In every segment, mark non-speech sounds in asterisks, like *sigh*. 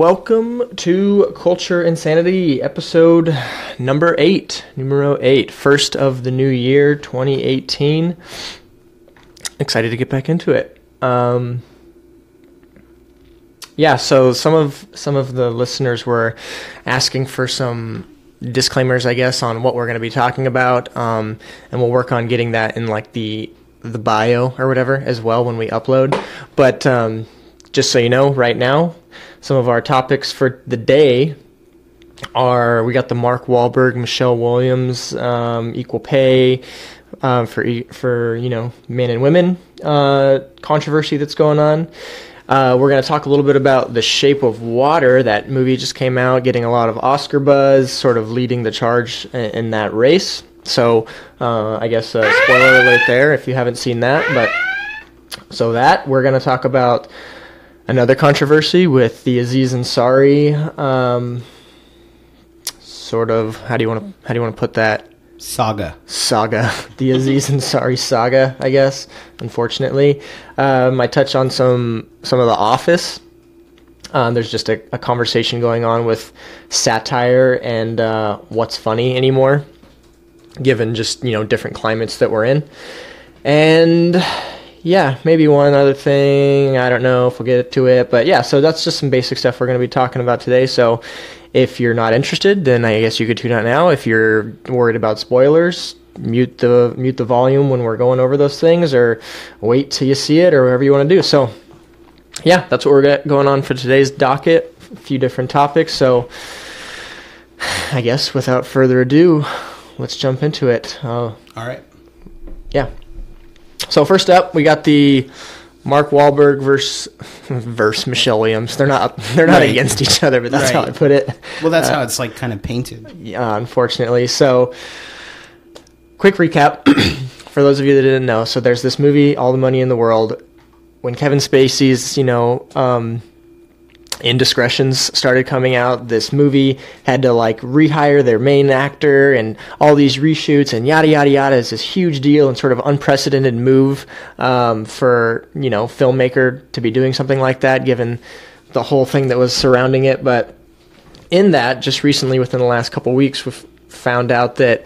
Welcome to Culture Insanity, episode number eight, numero eight, first of the new year, 2018. Excited to get back into it. Um, yeah, so some of some of the listeners were asking for some disclaimers, I guess, on what we're going to be talking about, um, and we'll work on getting that in like the the bio or whatever as well when we upload. But um, just so you know, right now some of our topics for the day are we got the Mark Wahlberg, Michelle Williams, um, equal pay uh, for for you know men and women uh, controversy that's going on. Uh, we're going to talk a little bit about The Shape of Water. That movie just came out, getting a lot of Oscar buzz, sort of leading the charge in, in that race. So, uh, I guess uh, spoiler alert there if you haven't seen that. But so that we're going to talk about another controversy with the Aziz Ansari um, sort of how do you want to how do you want to put that? Saga. Saga. *laughs* The Aziz Ansari saga I guess unfortunately. Um, I touch on some some of the Office. Uh, there's just a, a, conversation going on with satire and uh, what's funny anymore given just you know different climates that we're in. And yeah, maybe one other thing. I don't know if we'll get to it, but yeah, so that's just some basic stuff we're going to be talking about today. So if you're not interested, then I guess you could tune out now. If you're worried about spoilers, mute the mute the volume when we're going over those things, or wait till you see it, or whatever you want to do. So yeah, that's what we're going on for today's docket. A few different topics. So *sighs* I guess without further ado, let's jump into it. Uh, All right. Yeah. So first up, we got the Mark Wahlberg versus *laughs* versus Michelle Williams. They're not they're not right. against each other, but that's right. how I put it. Well, that's uh, how it's like kind of painted. Yeah, unfortunately. So, quick recap *clears throat* for those of you that didn't know. So there's this movie, All the Money in the World. When Kevin Spacey's, you know, um, indiscretions started coming out. This movie had to like rehire their main actor and all these reshoots and yada yada yada. It's this huge deal and sort of unprecedented move um, for you know filmmaker to be doing something like that, given the whole thing that was surrounding it. But in that, just recently, within the last couple weeks, we've found out that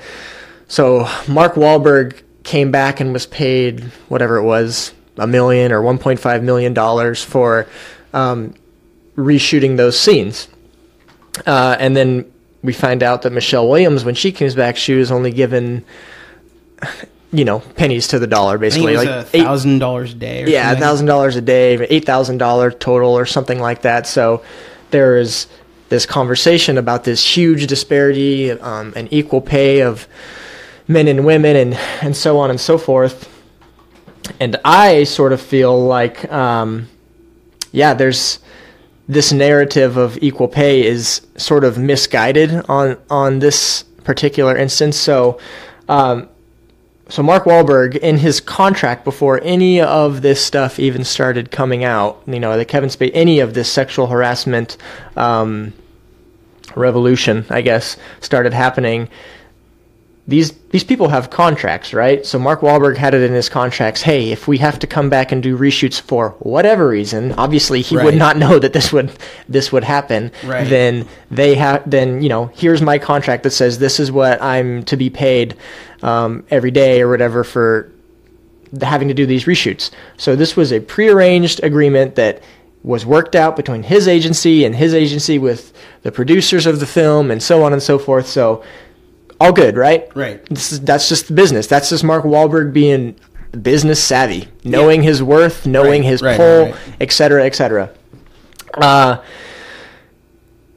so Mark Wahlberg came back and was paid whatever it was a million or 1.5 million dollars for um, reshooting those scenes. Uh, and then we find out that Michelle Williams, when she comes back, she was only given, *sighs* you know, pennies to the dollar, basically, like a thousand dollars a day. yeah, thousand dollars a day, eight thousand dollar total, or something like that. So there is this conversation about this huge disparity um, and equal pay of men and women, and and so on and so forth. And I sort of feel like, um, yeah, there's this narrative of equal pay is sort of misguided on on this particular instance. So, um, so Mark Wahlberg in his contract before any of this stuff even started coming out, you know, the Kevin Spacey, any of this sexual harassment um, revolution, I guess, started happening these these people have contracts, right? So Mark Wahlberg had it in his contracts. Hey, if we have to come back and do reshoots for whatever reason, obviously he right. would not *laughs* know that this would this would happen. Right. Then they have then you know here's my contract that says this is what I'm to be paid um, every day or whatever for having to do these reshoots. So this was a prearranged agreement that was worked out between his agency and his agency with the producers of the film and so on and so forth. So all good, right? Right. Is, that's just the business. That's just Mark Wahlberg being business savvy, knowing yeah. his worth, knowing right, his right, pull, right. et cetera, et cetera. Uh,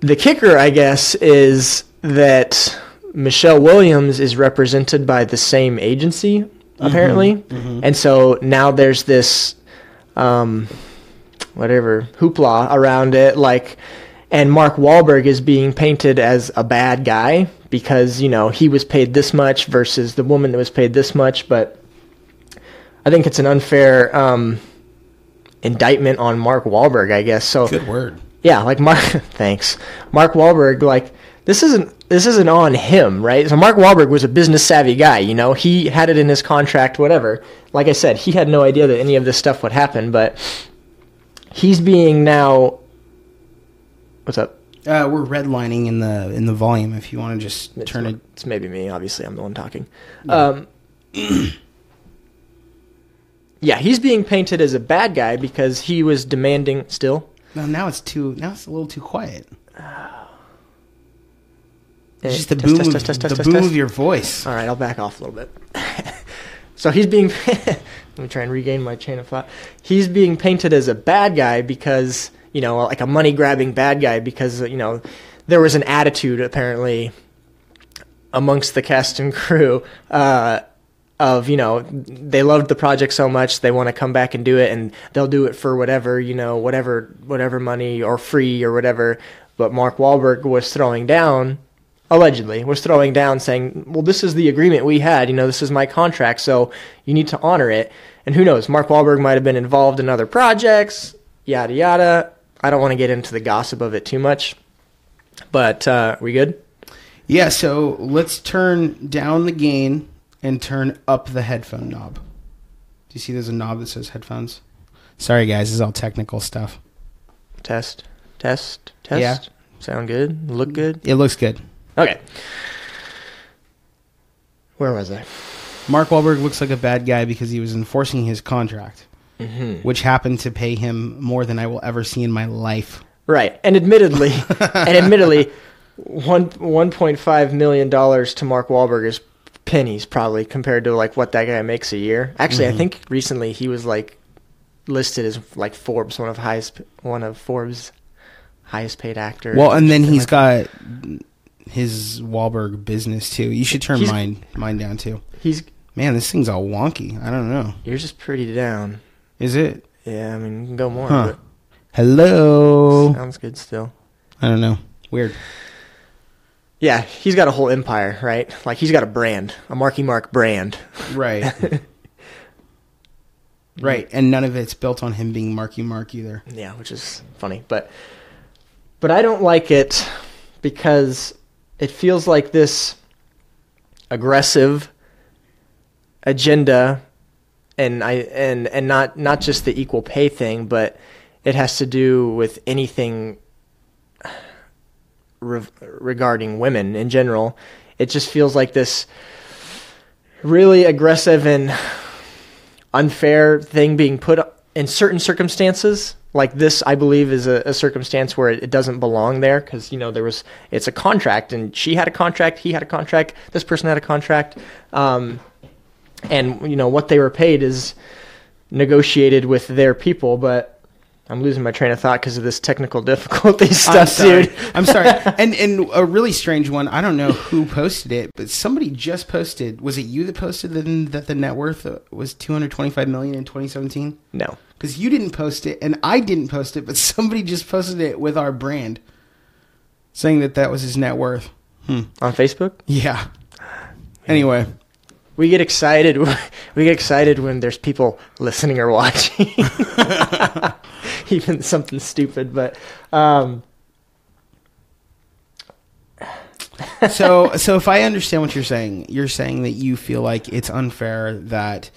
the kicker, I guess, is that Michelle Williams is represented by the same agency, apparently. Mm-hmm, mm-hmm. And so now there's this, um, whatever, hoopla around it. Like, and Mark Wahlberg is being painted as a bad guy because you know he was paid this much versus the woman that was paid this much. But I think it's an unfair um, indictment on Mark Wahlberg, I guess. So Good word. yeah, like Mark. *laughs* thanks, Mark Wahlberg. Like this isn't this isn't on him, right? So Mark Wahlberg was a business savvy guy. You know, he had it in his contract, whatever. Like I said, he had no idea that any of this stuff would happen, but he's being now. What's up? Uh, we're redlining in the in the volume. If you want to just It's, turn it. it's maybe me. Obviously, I'm the one talking. Um, *clears throat* yeah, he's being painted as a bad guy because he was demanding. Still, No, now it's too. Now it's a little too quiet. *sighs* Eh, It's just the test, boom, test, of, test, test, the test, boom test. of your voice. All right, I'll back off a little bit. *laughs* so he's being. *laughs* let me try and regain my chain of thought. He's being painted as a bad guy because you know, like a money grabbing bad guy because you know there was an attitude apparently amongst the cast and crew uh, of you know they loved the project so much they want to come back and do it and they'll do it for whatever you know whatever whatever money or free or whatever. But Mark Wahlberg was throwing down allegedly was throwing down saying well this is the agreement we had you know this is my contract so you need to honor it and who knows mark Wahlberg might have been involved in other projects yada yada i don't want to get into the gossip of it too much but uh we good Yeah, so let's turn down the gain and turn up the headphone knob. Do you see there's a knob that says headphones? Sorry, guys, this is all technical stuff. test test test Yeah. sound good look good It looks good. okay where was i Mark Wahlberg looks like a bad guy because he was enforcing his contract, mm-hmm. which happened to pay him more than I will ever see in my life. Right, and admittedly, and admittedly, one one point five million dollars to Mark Wahlberg is pennies probably compared to like what that guy makes a year. Actually, Mm-hmm. I think recently he was like listed as like Forbes one of highest one of Forbes highest paid actors. Well, and then he's like got his Wahlberg business too. You should turn mine mine down too. he's Man, this thing's all wonky. I don't know. you're just pretty down. Is it? Yeah, I mean you can go more, Huh. Hello. sounds good still. I don't know. Weird. Yeah, he's got a whole empire, right? Like he's got a brand, a Marky Mark brand. Right. *laughs* right. And none of it's built on him being Marky Mark either. Yeah, which is funny, but but I don't like it because it feels like this aggressive agenda and I and and not not just the equal pay thing, but it has to do with anything re- regarding women in general. It just feels like this really aggressive and unfair thing being put in certain circumstances like this i believe is a, a circumstance where it, it doesn't belong there because you know there was it's a contract and she had a contract he had a contract this person had a contract um, and you know what they were paid is negotiated with their people but i'm losing my train of thought because of this technical *laughs* difficulty I'm stuff sorry. dude I'm sorry. *laughs* And and a really strange one. I don't know who posted it, but somebody just posted. Was it you that posted that, that the net worth was 225 million in 2017? no Because you didn't post it, and I didn't post it, but somebody just posted it with our brand, saying that that was his net worth. Hmm. on facebook Yeah. Anyway, we get excited *laughs* we get excited when there's people listening or watching *laughs* even something stupid but um so so if I understand what you're saying, you're saying that you feel like it's unfair that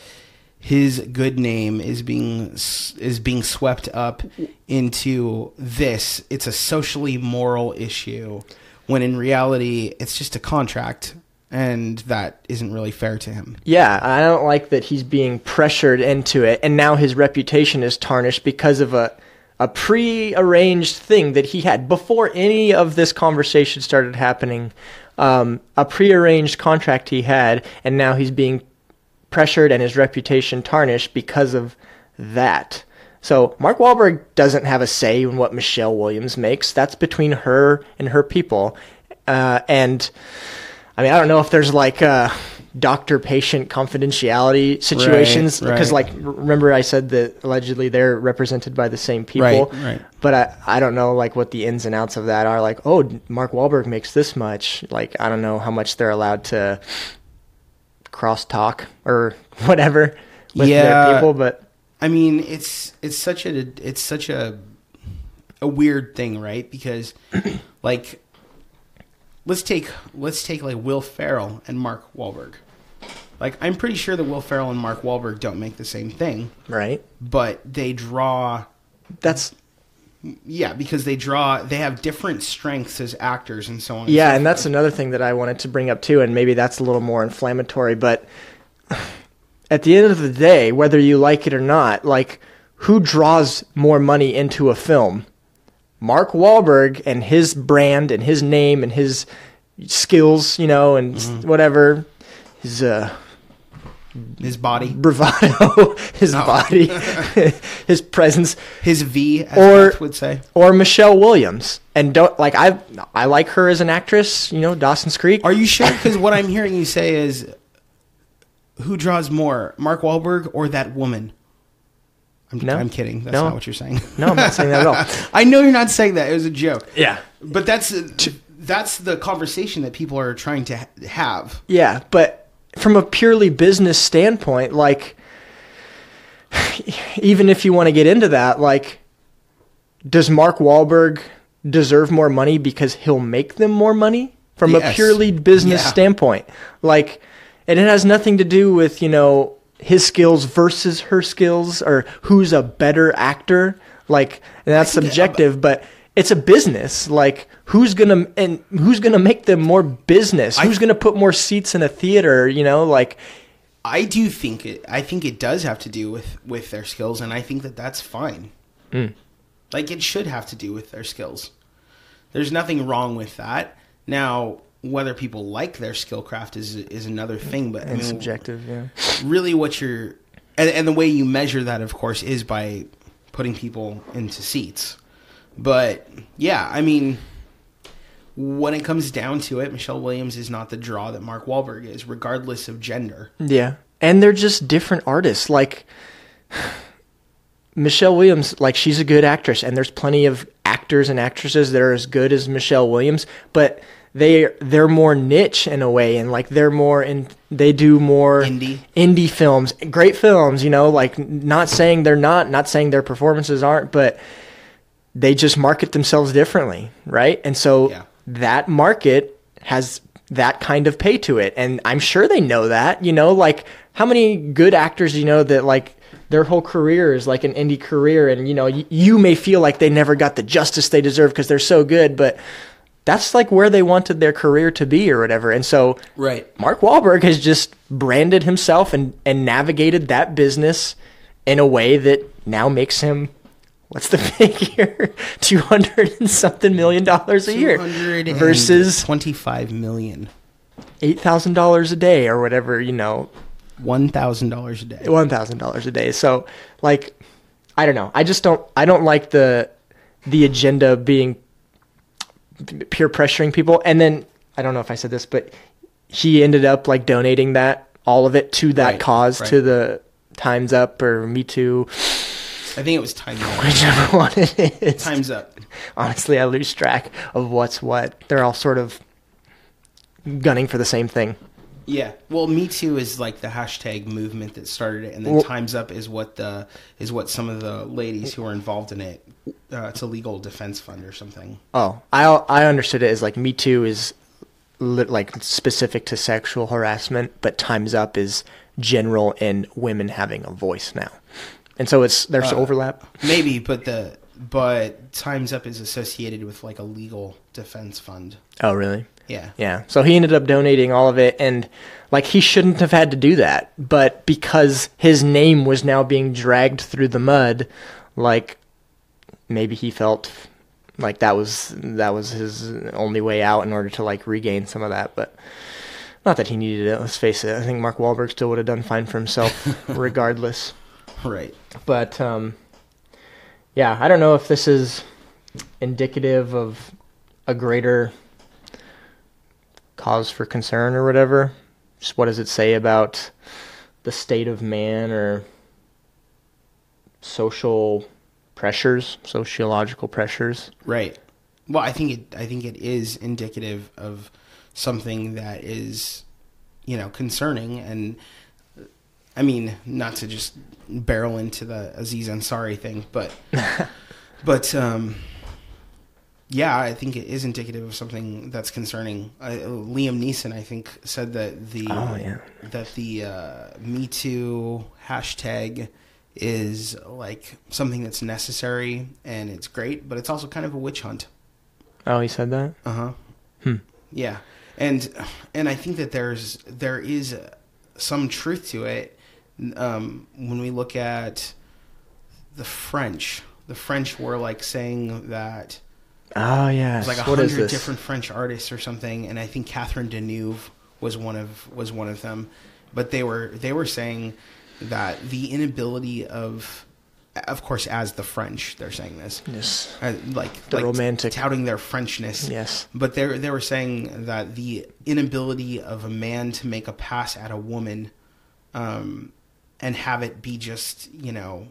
his good name is being is being swept up into this. It's a socially moral issue when in reality it's just a contract and that isn't really fair to him. yeah i don't like that he's being pressured into it and now his reputation is tarnished because of a a pre-arranged thing that he had before any of this conversation started happening um, a pre-arranged contract he had and now he's being pressured and his reputation tarnished because of that. So Mark Wahlberg doesn't have a say in what Michelle Williams makes. That's between her and her people. Uh, and I mean, I don't know if there's like uh, doctor-patient confidentiality situations right. because like remember I said that allegedly they're represented by the same people. Right, right. But I, I don't know like what the ins and outs of that are. Like, oh, Mark Wahlberg makes this much. Like, I don't know how much they're allowed to cross talk or *laughs* whatever with Yeah. their people. But I mean, it's it's such a it's such a a weird thing, right? Because *clears throat* like let's take let's take like Will Ferrell and Mark Wahlberg. Like I'm pretty sure that Will Ferrell and Mark Wahlberg don't make the same thing, right, but they draw that's yeah, because they draw they have different strengths as actors and so on. yeah, so and that's another thing that I wanted to bring up too, and maybe that's a little more inflammatory. But *sighs* at the end of the day, whether you like it or not, like who draws more money into a film? Mark Wahlberg and his brand and his name and his skills, you know, and s- whatever his uh, his body, bravado, *laughs* his Oh. body, *laughs* his presence, his V, as Or- Beth would say. or Michelle Williams. And don't like I I like her as an actress, you know, Dawson's Creek. Are you *laughs* sure? Because what I'm hearing you say is, who draws more, Mark Wahlberg or that woman? I'm, No. I'm kidding. That's No. not what you're saying. No, I'm not saying that at all. *laughs* I know you're not saying that. It was a joke. Yeah. But that's that's the conversation that people are trying to have. Yeah, but from a purely business standpoint, like even if you want to get into that, like does Mark Wahlberg deserve more money because he'll make them more money from a purely business Yeah. standpoint? Like and it has nothing to do with, you know, his skills versus her skills or who's a better actor. Like and that's subjective, but it's a business. Like who's gonna and who's gonna make them more business? I- Who's gonna put more seats in a theater? You know, like I do think it. I think it does have to do with with their skills, and I think that that's fine. Mm. Like it should have to do with their skills. There's nothing wrong with that. Now, whether people like their skill craft is is another thing, but I and mean, subjective. Yeah. really what you're and, and the way you measure that of course is by putting people into seats but yeah i mean when it comes down to it michelle williams is not the draw that mark Wahlberg is regardless of gender Yeah. And they're just different artists. Like *sighs* Michelle Williams, like she's a good actress and there's plenty of actors and actresses that are as good as Michelle Williams, but they they're more niche in a way and like they're more in they do more Indie. indie films, great films, you know, like not saying they're not, not saying their performances aren't, but they just market themselves differently, right? And so Yeah. that market has that kind of pay to it. And I'm sure they know that, you know, like how many good actors do you know that like their whole career is like an indie career and you know, y- you may feel like they never got the justice they deserve because they're so good, but that's like where they wanted their career to be or whatever. And so right Mark Wahlberg has just branded himself and, and navigated that business in a way that now makes him what's the *laughs* figure? Two hundred and something million dollars a year versus 25 million eight thousand dollars a day or whatever, you know, $1000 a day one thousand dollars a day. So like I don't know. I just don't I don't like the the agenda being peer pressuring people and then I don't know if I said this, but he ended up like donating that all of it to that Right, cause right. to the Times Up or Me Too, i think it was time's up whichever *laughs* one it is. time's up Honestly, I lose track of what's what. They're all sort of gunning for the same thing. Yeah. Well, Me Too is like the hashtag movement that started it, and then Well- Times Up is what the is what some of the ladies who are involved in it. Uh, it's a legal defense fund or something. Oh, I I understood it as like Me Too is li- like specific to sexual harassment, but Times Up is general in women having a voice now, and so it's there's Uh, overlap. Maybe, but the but Times Up is associated with like a legal defense fund. Oh, really? Yeah. Yeah. So he ended up donating all of it, and like he shouldn't have had to do that, but because his name was now being dragged through the mud, like maybe he felt like that was that was his only way out in order to like regain some of that, but. Not that he needed it. Let's face it. I think Mark Wahlberg still would have done fine for himself, *laughs* regardless. Right. But um, yeah, I don't know if this is indicative of a greater cause for concern or whatever. just what does it say about the state of man or social pressures, sociological pressures? Right. Well, I think it. I think it is indicative of something that is, you know, concerning. And I mean, not to just barrel into the Aziz Ansari thing, but, *laughs* but, um, yeah, I think it is indicative of something that's concerning. Uh, Liam Neeson, I think, said that the Oh, yeah. that the uh, Me Too hashtag is like something that's necessary and it's great, but it's also kind of a witch hunt. Oh, he said that. Uh huh. Hmm. Yeah, and and I think that there's there is some truth to it um, when we look at the French. The French were like saying that Oh yeah. like a hundred different French artists or something, and I think Catherine Deneuve was one of was one of them. But they were they were saying that the inability of, of course, as the French, they're saying this, Yes. uh, like The like romantic- touting their Frenchness. Yes. But they they were saying that the inability of a man to make a pass at a woman, um, and have it be just you know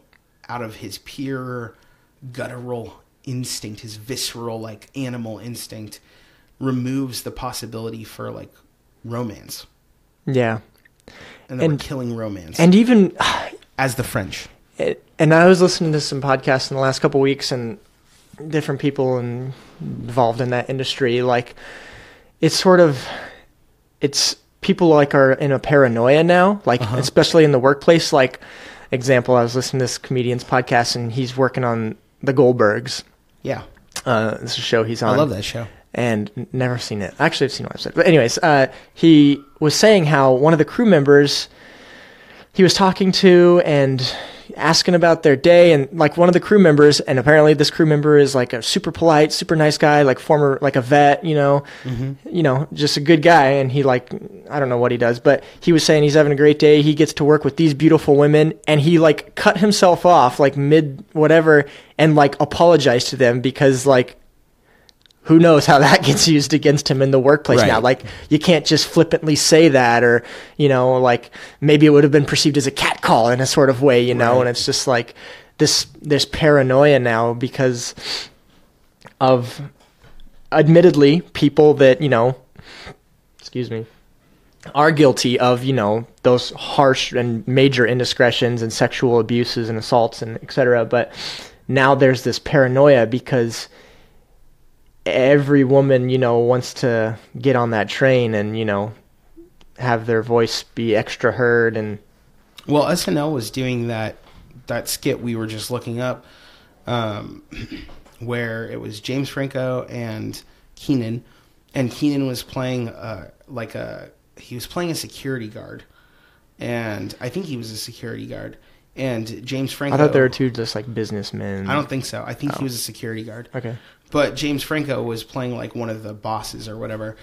out of his pure guttural instinct, his visceral like animal instinct, removes the possibility for like romance, Yeah. and And- killing romance And even *sighs* as the French. it, and I was listening to some podcasts in the last couple weeks and different people in, involved in that industry like it's sort of it's people like are in a paranoia now like Uh-huh. especially in the workplace like example I was listening to this comedian's podcast and he's working on the Goldbergs Yeah, uh this is a show he's on I love that show. and n- never seen it. Actually, I've seen one episode. But anyways, uh, he was saying how one of the crew members he was talking to and asking about their day, and like one of the crew members, and apparently this crew member is like a super polite, super nice guy, like former like a vet, you know, mm-hmm. you know, just a good guy. And he like I don't know what he does, but he was saying he's having a great day. He gets to work with these beautiful women, and he like cut himself off like mid whatever, and like apologized to them because like who knows how that *laughs* gets used against him in the workplace now. Like you can't just flippantly say that or, you know, like maybe it would have been perceived as a catcall in a sort of way, you know, Right. and it's just like this this paranoia now because of admittedly people that, you know, excuse me, are guilty of, you know, those harsh and major indiscretions and sexual abuses and assaults and etc. But now there's this paranoia because every woman, you know, wants to get on that train and, you know, have their voice be extra heard and Well, SNL was doing that that skit we were just looking up, um, *clears throat* where it was James Franco and Kenan, and Kenan was playing uh, like a he was playing a security guard, and I think he was a security guard, and James Franco. I thought there were two just like businessmen. I don't think so. I think Oh. he was a security guard. Okay. But James Franco was playing like one of the bosses or whatever,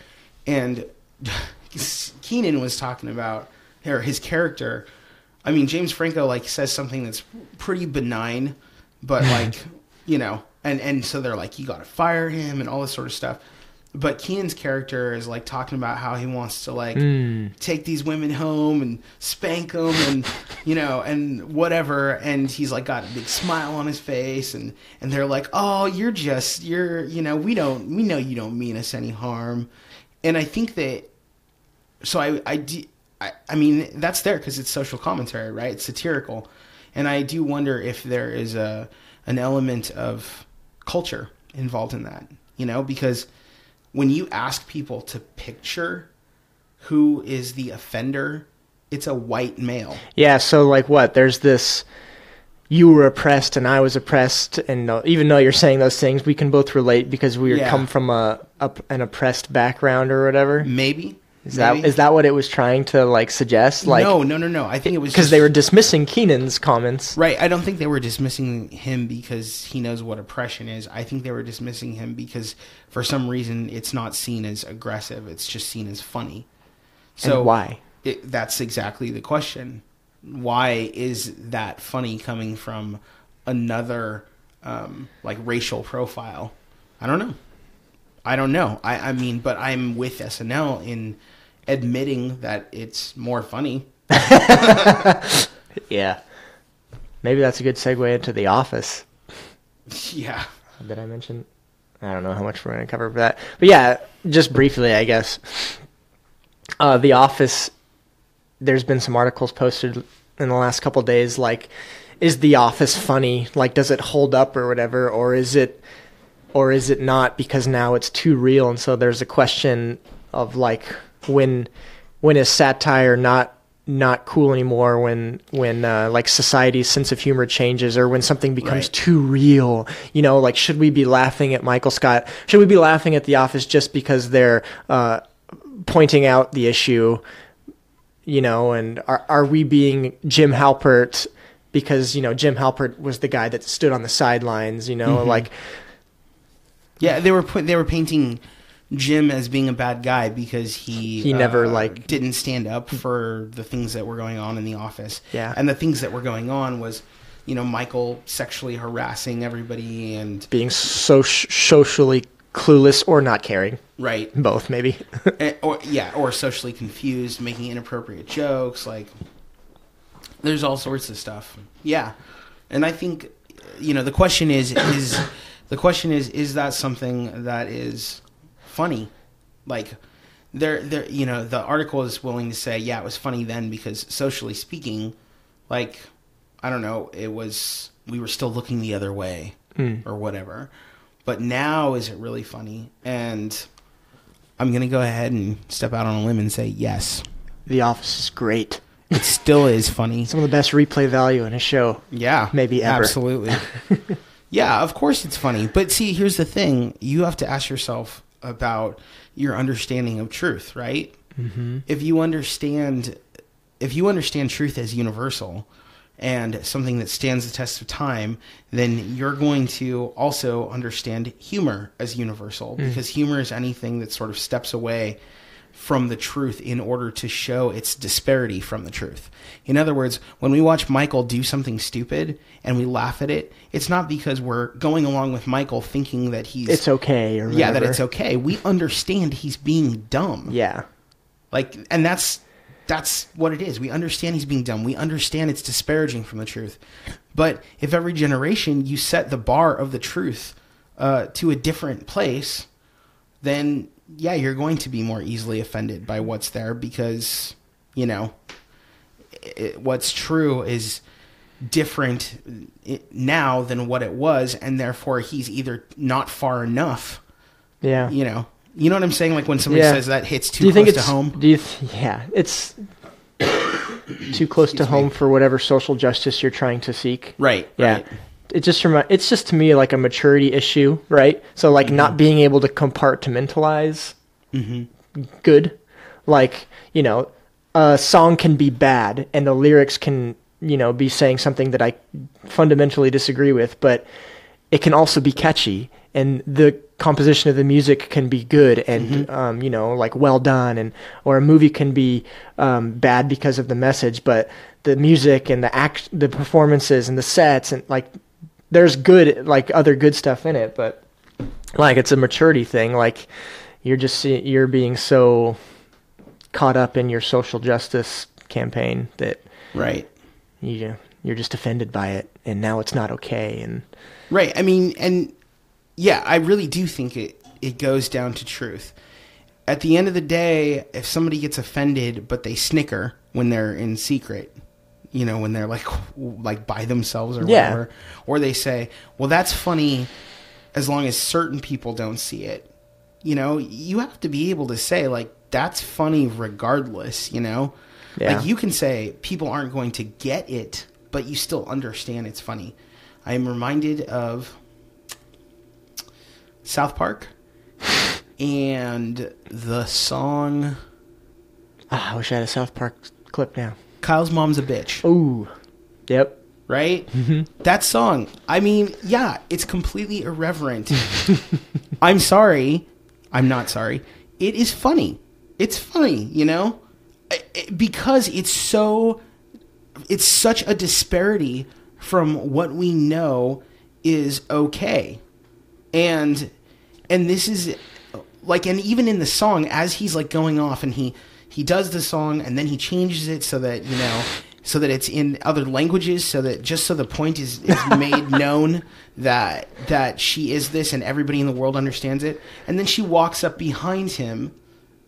and *laughs* Kenan was talking about or his character. I mean, James Franco like says something that's pretty benign, but *laughs* like you know, and and so they're like, you got to fire him and all this sort of stuff. But Kenan's character is like talking about how he wants to like Mm. take these women home and spank them and you know and whatever and he's like got a big smile on his face and and they're like oh you're just you're you know we don't we know you don't mean us any harm. And i think that so i i do i, I mean that's there because it's social commentary right? It's satirical. And i do wonder if there is a an element of culture involved in that you know? Because when you ask people to picture who is the offender, it's a white male. Yeah, so like what? There's this you were oppressed and I was oppressed and uh, even though you're saying those things, we can both relate because we Yeah. come from a, a an oppressed background or whatever. Maybe Is that is that what it was trying to like suggest? Like no, no, no, no. I think it was because they were dismissing Kenan's comments. right. I don't think they were dismissing him because he knows what oppression is. I think they were dismissing him because for some reason it's not seen as aggressive. It's just seen as funny. So and why? It, that's exactly the question. Why is that funny coming from another um, like racial profile? I don't know. I don't know. I, I mean, but I'm with SNL in admitting that it's more funny. *laughs* Yeah. Maybe that's a good segue into The Office. Yeah. Did I mention? I don't know how much we're going to cover for that. But yeah, just briefly, I guess. Uh, the Office, there's been some articles posted in the last couple days like, is The Office funny? Like, does it hold up or whatever? Or is it. Or is it not because now it's too real, and so there's a question of like when when is satire not not cool anymore when when uh, like society's sense of humor changes or when something becomes Right. too real? You know like should we be laughing at michael scott? Should we be laughing at the office just because they're uh, pointing out the issue you know and are, are we being jim halpert because you know jim halpert was the guy that stood on the sidelines you know like Yeah, they were put, they were painting Jim as being a bad guy because he He never, uh, like- didn't stand up for the things that were going on in the office. Yeah. and the things that were going on was, you know, Michael sexually harassing everybody and being so socially clueless or not caring right, both maybe *laughs* Eh, or yeah, or socially confused, making inappropriate jokes. Like, there's all sorts of stuff. Yeah, and I think, you know, the question is is the question is is that something that is funny? Like, there, there, you know, the article is willing to say, yeah, it was funny then because socially speaking, like, I don't know, it was we were still looking the other way hmm. or whatever. But now is it really funny? And I'm gonna go ahead and step out on a limb and say yes. the office is great It still is funny. some of the best replay value in a show Yeah, Maybe ever. Absolutely. *laughs* yeah, of course it's funny. But see, here's the thing: you have to ask yourself about your understanding of truth, right? Mm-hmm. If you understand, if you understand truth as universal and something that stands the test of time, then you're going to also understand humor as universal because humor is anything that sort of steps away from the truth in order to show its disparity from the truth. In other words, when we watch Michael do something stupid and we laugh at it, it's not because we're going along with Michael thinking that he's it's okay or yeah, that it's okay. We understand he's being dumb. yeah Like and that's that's what it is. We understand he's being dumb. We understand it's disparaging from the truth. But if every generation you set the bar of the truth uh, to a different place, then yeah, you're going to be more easily offended by what's there because you know it, what's true is different now than what it was, and therefore he's either not far enough. yeah You know, you know what I'm saying? Like when somebody Yeah. says that hits too do you close think to it's home. do you th- yeah it's *coughs* too close to Excuse me. home for whatever social justice you're trying to seek Right. yeah Right. It just remi- it's just to me like a maturity issue right so like Mm-hmm. not being able to compartmentalize Mm-hmm. good like you know a song can be bad and the lyrics can you know be saying something that i fundamentally disagree with but it can also be catchy and the composition of the music can be good and Mm-hmm. um, you know like well done and or a movie can be um, bad because of the message but the music and the act the performances and the sets and like there's good like other good stuff in it but like it's a maturity thing like you're just you're being so caught up in your social justice campaign that Right. you you're just offended by it and now it's not okay and Right. I mean, and yeah, I really do think it it goes down to truth. At the end of the day, if somebody gets offended but they snicker when they're in secret, you know, when they're like like by themselves or Yeah. whatever, or they say, "Well, that's funny as long as certain people don't see it." You know, you have to be able to say like that's funny regardless, you know? Yeah. Like you can say people aren't going to get it, but you still understand it's funny. I am reminded of South Park *laughs* and the song ah, I wish I had a South Park clip now. Kyle's Mom's a Bitch, Ooh, yep. right? *laughs* Mm-hmm. That song, I mean, yeah, it's completely irreverent. *laughs* I'm sorry. I'm not sorry. It is funny. It's funny, you know? Because it's so it's such a disparity from what we know is okay. And and this is like and even in the song as he's like going off and he he does the song and then he changes it so that you know so that it's in other languages so that just so the point is, is made *laughs* known that that she is this and everybody in the world understands it. And then she walks up behind him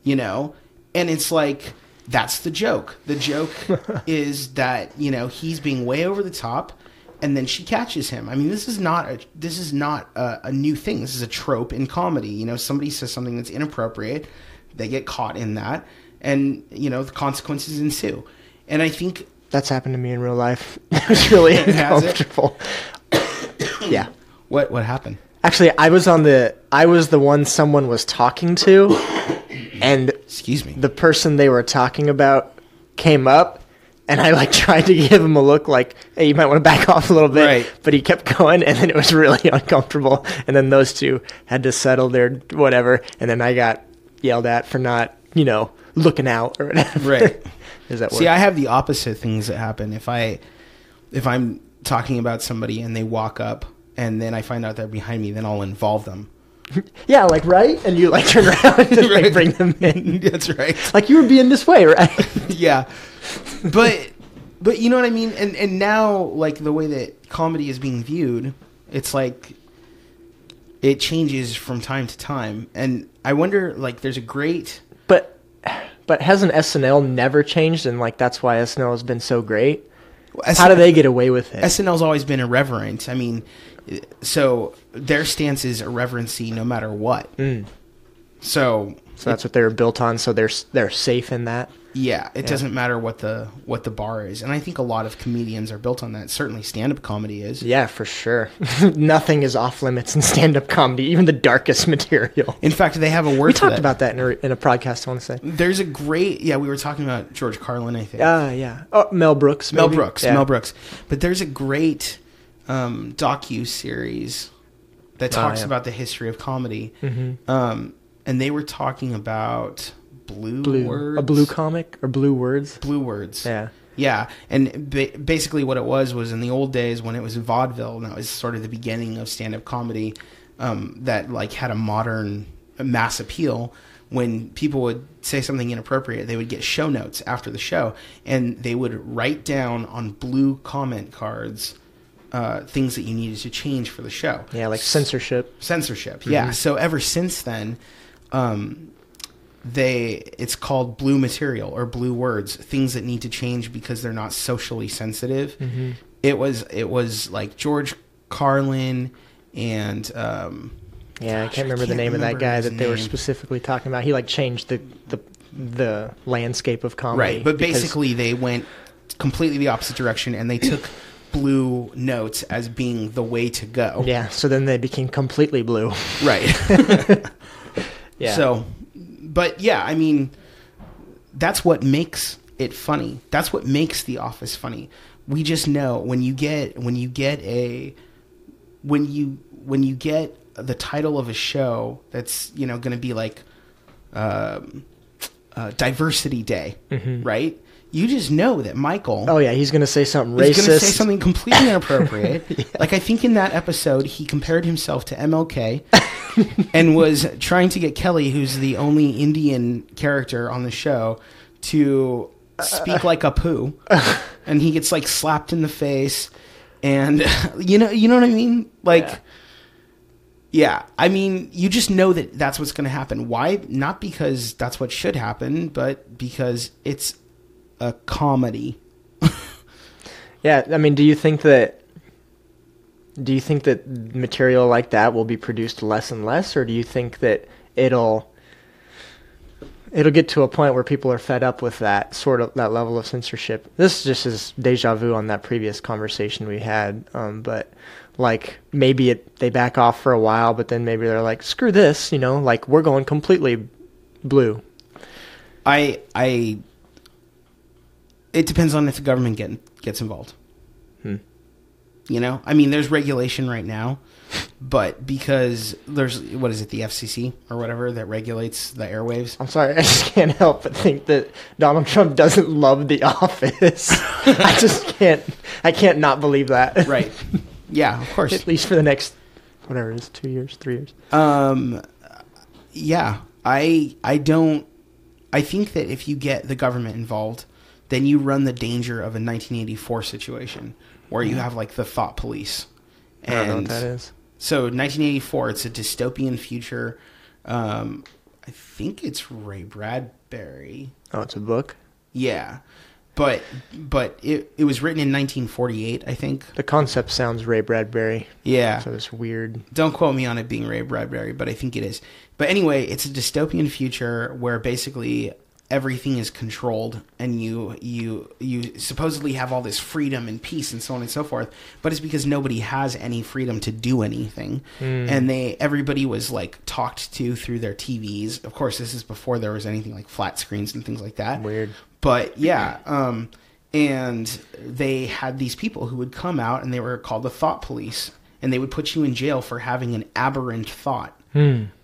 you know and it's like that's the joke. The joke *laughs* is that you know he's being way over the top and then she catches him. I mean this is not a this is not a, a new thing. This is a trope in comedy. You know somebody says something that's inappropriate they get caught in that and you know the consequences ensue and i think That's happened to me in real life. *laughs* it was really uncomfortable. *coughs* yeah. what what happened Actually, I was on the I was the one someone was talking to and excuse me the person they were talking about came up and I like *laughs* tried to give him a look like, hey, you might want to back off a little bit. Right. But he kept going and then it was *laughs* really uncomfortable. And then those two had to settle their whatever. And then I got yelled at for not, you know, looking out or whatever. Right. *laughs* Does that? See, I have the opposite things that happen. If I if I'm talking about somebody and they walk up and then I find out they're behind me, then I'll involve them. *laughs* yeah, like right? And you like turn around and like, bring them in. *laughs* That's right. Like you were being this way, right? yeah. But but you know what I mean? And and now like the way that comedy is being viewed, it's like it changes from time to time. And I wonder like there's a great But hasn't SNL never changed and like that's why SNL has been so great? How do they get away with it? SNL's always been irreverent. I mean, so their stance is irreverency no matter what. Mm. So So that's what they're built on. So they're they're safe in that. yeah, it doesn't matter what the what the bar is, and I think a lot of comedians are built on that. Certainly, stand up comedy is. Yeah, for sure. *laughs* Nothing is off limits in stand up comedy, even the darkest material. In fact, they have a word. We talked that. about that in a, in a podcast. I want to say. There's a great yeah. We were talking about George Carlin, I think. Ah, yeah. Oh, Mel Brooks. Mel? Brooks. Yeah. Mel Brooks. But there's a great um, docu series that Oh, talks yeah. about the history of comedy, Mhm. um, and they were talking about blue, Blue. words, A blue comic or blue words. blue words. Yeah. Yeah, and ba- basically what it was was in the old days when it was vaudeville, and that was sort of the beginning of stand-up comedy, um, that like had a modern mass appeal. When people would say something inappropriate, they would get show notes after the show, and they would write down on blue comment cards uh, things that you needed to change for the show. Yeah, like censorship. censorship. Yeah. So ever since then, um, they it's called blue material or blue words, things that need to change because they're not socially sensitive. Mm-hmm. It was it was like George Carlin and um, Yeah, I can't remember I the can't name of that guy that they were specifically talking about. He like changed the the the landscape of comedy. right, but basically they went completely the opposite direction and they took *coughs* blue notes as being the way to go. yeah. So then they became completely blue. Right. *laughs* *laughs* Yeah. So, but yeah, I mean, that's what makes it funny. That's what makes The Office funny. We just know when you get when you get a when you when you get the title of a show that's you know going to be like um, uh, Diversity Day, right? You just know that Michael oh yeah, he's gonna say something racist. He's going to say something completely inappropriate. *laughs* Like I think in that episode, he compared himself to MLK *laughs* and was trying to get Kelly, who's the only Indian character on the show, to speak like Apu, *laughs* and he gets like slapped in the face, and you know, you know what I mean, like. Yeah. Yeah, I mean, you just know that that's what's going to happen. Why? Not because that's what should happen, but because it's a comedy. Yeah, I mean, do you think that do you think that material like that will be produced less and less, or do you think that it'll it'll get to a point where people are fed up with that sort of that level of censorship? This just is deja vu on that previous conversation we had, um, but like maybe it they back off for a while, but then maybe they're like, screw this, you know, like we're going completely blue. I I it depends on if the government get, gets involved. Hmm. You know, I mean, there's regulation right now, but because there's what is it, the FCC or whatever that regulates the airwaves. I'm sorry, I just can't help but think that Donald Trump doesn't love The *laughs* Office. I just can't. I can't not believe that. Right. Yeah, of course. At least for the next, whatever it is, two years, three years. Um, yeah, I I don't I think that if you get the government involved, then you run the danger of a 1984 situation where you have like the thought police. I don't know what that is. So 1984, it's a dystopian future. Um, I think it's Ray Bradbury. Oh, it's a book. Yeah, but but it it was written in 1948, I think. The concept sounds Ray Bradbury. Yeah. So it's weird. Don't quote me on it being Ray Bradbury, but I think it is. But anyway, it's a dystopian future where basically everything is controlled and you you you supposedly have all this freedom and peace and so on and so forth but it's because nobody has any freedom to do anything. And they everybody was like talked to through their TVs of course this is before there was anything like flat screens and things like that. Weird. but yeah um and they had these people who would come out and they were called the thought police and they would put you in jail for having an aberrant thought.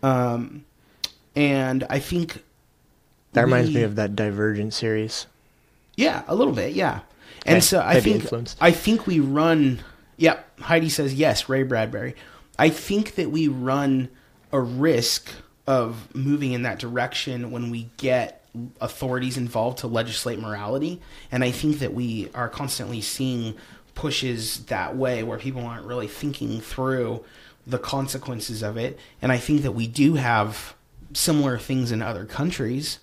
Um and i think That reminds we- me of that Divergent series. yeah, a little bit, yeah. And Okay, so I think influenced. I think we run. Yeah, Heidi says yes. Ray Bradbury. I think that we run a risk of moving in that direction when we get authorities involved to legislate morality, and I think that we are constantly seeing pushes that way where people aren't really thinking through the consequences of it, and I think that we do have similar things in other countries.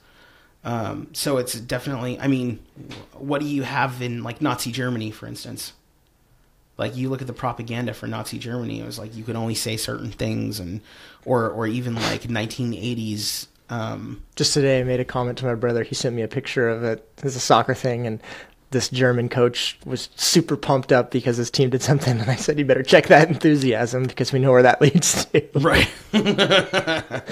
Um, so it's definitely. I mean, what do you have in like Nazi Germany, for instance? Like you look at the propaganda for Nazi Germany, it was like you could only say certain things, and or or even like 1980s. Um, Just today, I made a comment to my brother. He sent me a picture of it. It's a soccer thing, and this German coach was super pumped up because his team did something. And I said, "You better check that enthusiasm because we know where that *laughs* leads to." right. *laughs*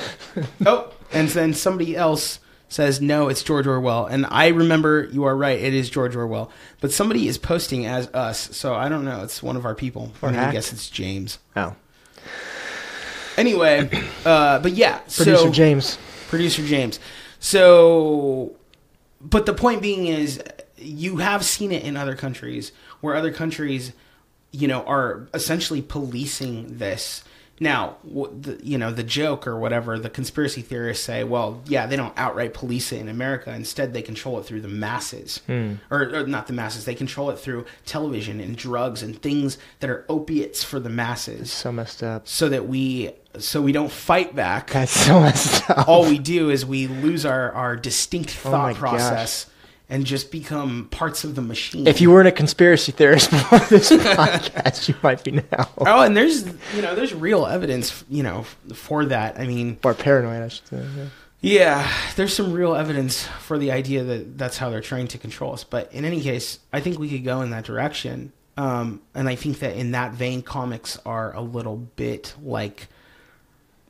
oh, and then somebody else says no, it's George Orwell, and I remember you are right. It is George Orwell, but somebody is posting as us, so I don't know. It's one of our people. Or hacked. guess it's James. Oh, Anyway, *coughs* uh, but yeah, producer so, James. producer James. So, but the point being is, you have seen it in other countries where other countries, you know, are essentially policing this. Now, the, you know, the joke or whatever, the conspiracy theorists say, well, yeah, they don't outright police it in America. Instead, they control it through the masses. Hmm. Or, or not the masses, they control it through television and drugs and things that are opiates for the masses So messed up. so that we so we don't fight back That's so messed up. all we do is we lose our, our distinct Oh thought process and just become parts of the machine. If you weren't a conspiracy theorist *laughs* before this podcast, you might be now. oh, and there's you know there's real evidence you know for that. I mean, Or paranoid, I should say. yeah. yeah, there's some real evidence for the idea that that's how they're trying to control us. But in any case, I think we could go in that direction. Um, and I think that in that vein, comics are a little bit like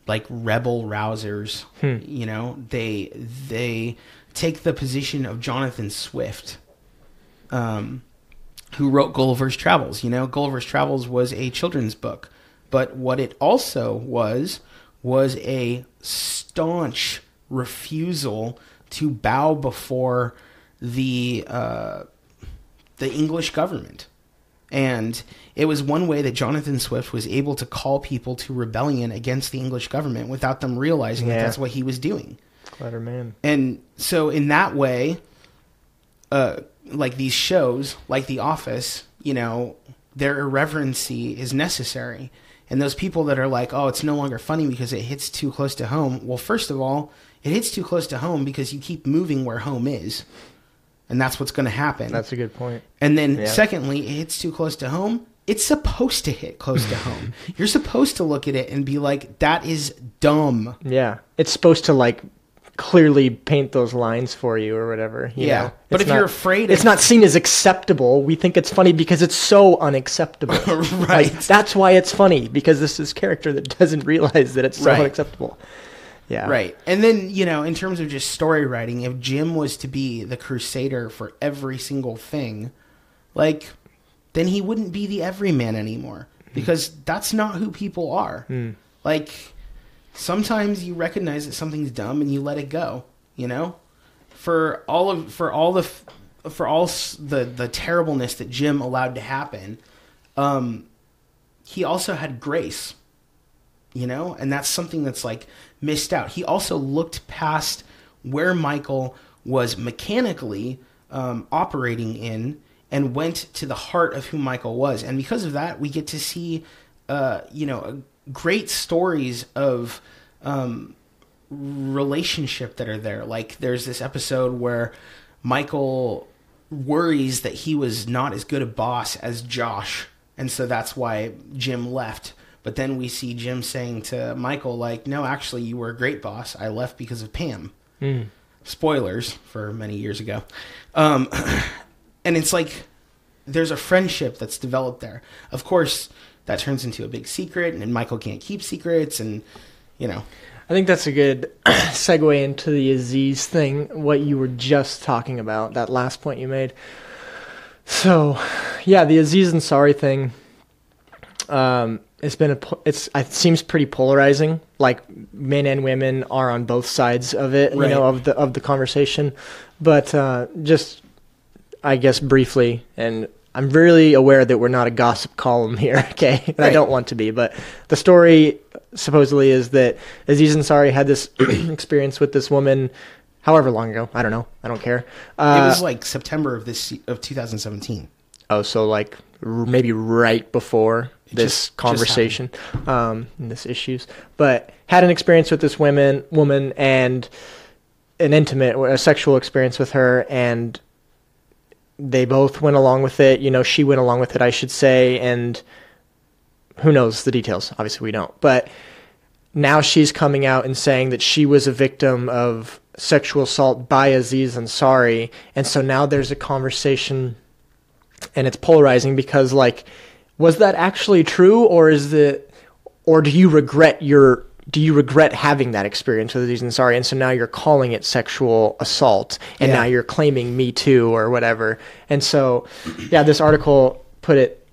like rebel rousers. You know, they they take the position of Jonathan Swift, um, who wrote Gulliver's Travels. You know, Gulliver's Travels was a children's book, but what it also was was a staunch refusal to bow before the uh, the English government. And it was one way that Jonathan Swift was able to call people to rebellion against the English government without them realizing that that's what he was doing. Clever man. And so in that way, uh, like these shows, like The Office, you know, their irreverency is necessary. And those people that are like, oh, it's no longer funny because it hits too close to home. Well, first of all, it hits too close to home because you keep moving where home is. And that's what's going to happen. That's a good point. And then, Yeah. secondly, it hits too close to home. It's supposed to hit close to home. *laughs* You're supposed to look at it and be like, that is dumb. Yeah. It's supposed to like clearly paint those lines for you or whatever. you Yeah. know? But It's if you're afraid it's of- not seen as acceptable. We think it's funny because it's so unacceptable. *laughs* Right. Like, that's why it's funny because this is character that *laughs* doesn't realize that it's so Right. unacceptable. Yeah. Right. And then, you know, in terms of just story writing, if Jim was to be the crusader for every single thing, like, then he wouldn't be the everyman anymore because that's not who people are. Hmm. Like, sometimes you recognize that something's dumb and you let it go, you know? For all of, for all the, for all the, the terribleness that Jim allowed to happen, um, he also had grace you know and that's something that's like missed out he also looked past where Michael was mechanically um, operating in and went to the heart of who Michael was. And because of that, we get to see, uh, you know, great stories of um, relationship that are there. Like there's this episode where Michael worries that he was not as good a boss as Josh, and so that's why Jim left. But then we see Jim saying to Michael, like, "No, actually, you were a great boss. I left because of Pam." Spoilers for many years ago, um, *clears throat* and it's like there's a friendship that's developed there. Of course, that turns into a big secret, and Michael can't keep secrets, and you know, I think that's a good *clears throat* segue into the Aziz thing, what you were just talking about, that last point you made. So, yeah, the Aziz and Ansari thing. Um, it's been a it's it seems pretty polarizing. Like men and women are on both sides of it, you know, of the of the conversation. But uh, just, I guess, briefly, and I'm really aware that we're not a gossip column here, *laughs* okay? And I don't want to be, but the story supposedly is that Aziz Ansari had this *clears throat* experience with this woman, however long ago. I don't know. I don't care. it Uh, was like September of this of 2017. Oh, so like r- maybe right before It this just- just conversation, um, and this issues, but had an experience with this woman, woman, and an intimate, a sexual experience with her, and they both went along with it. You know, she went along with it, I should say, and who knows the details? Obviously, we don't. But now she's coming out and saying that she was a victim of sexual assault by Aziz Ansari, and so now there's a conversation and it's polarizing because like was that actually true or is it or do you regret your do you regret having that experience with Aziz Ansari and so now you're calling it sexual assault and Yeah. now you're claiming me too or whatever and so yeah this article put it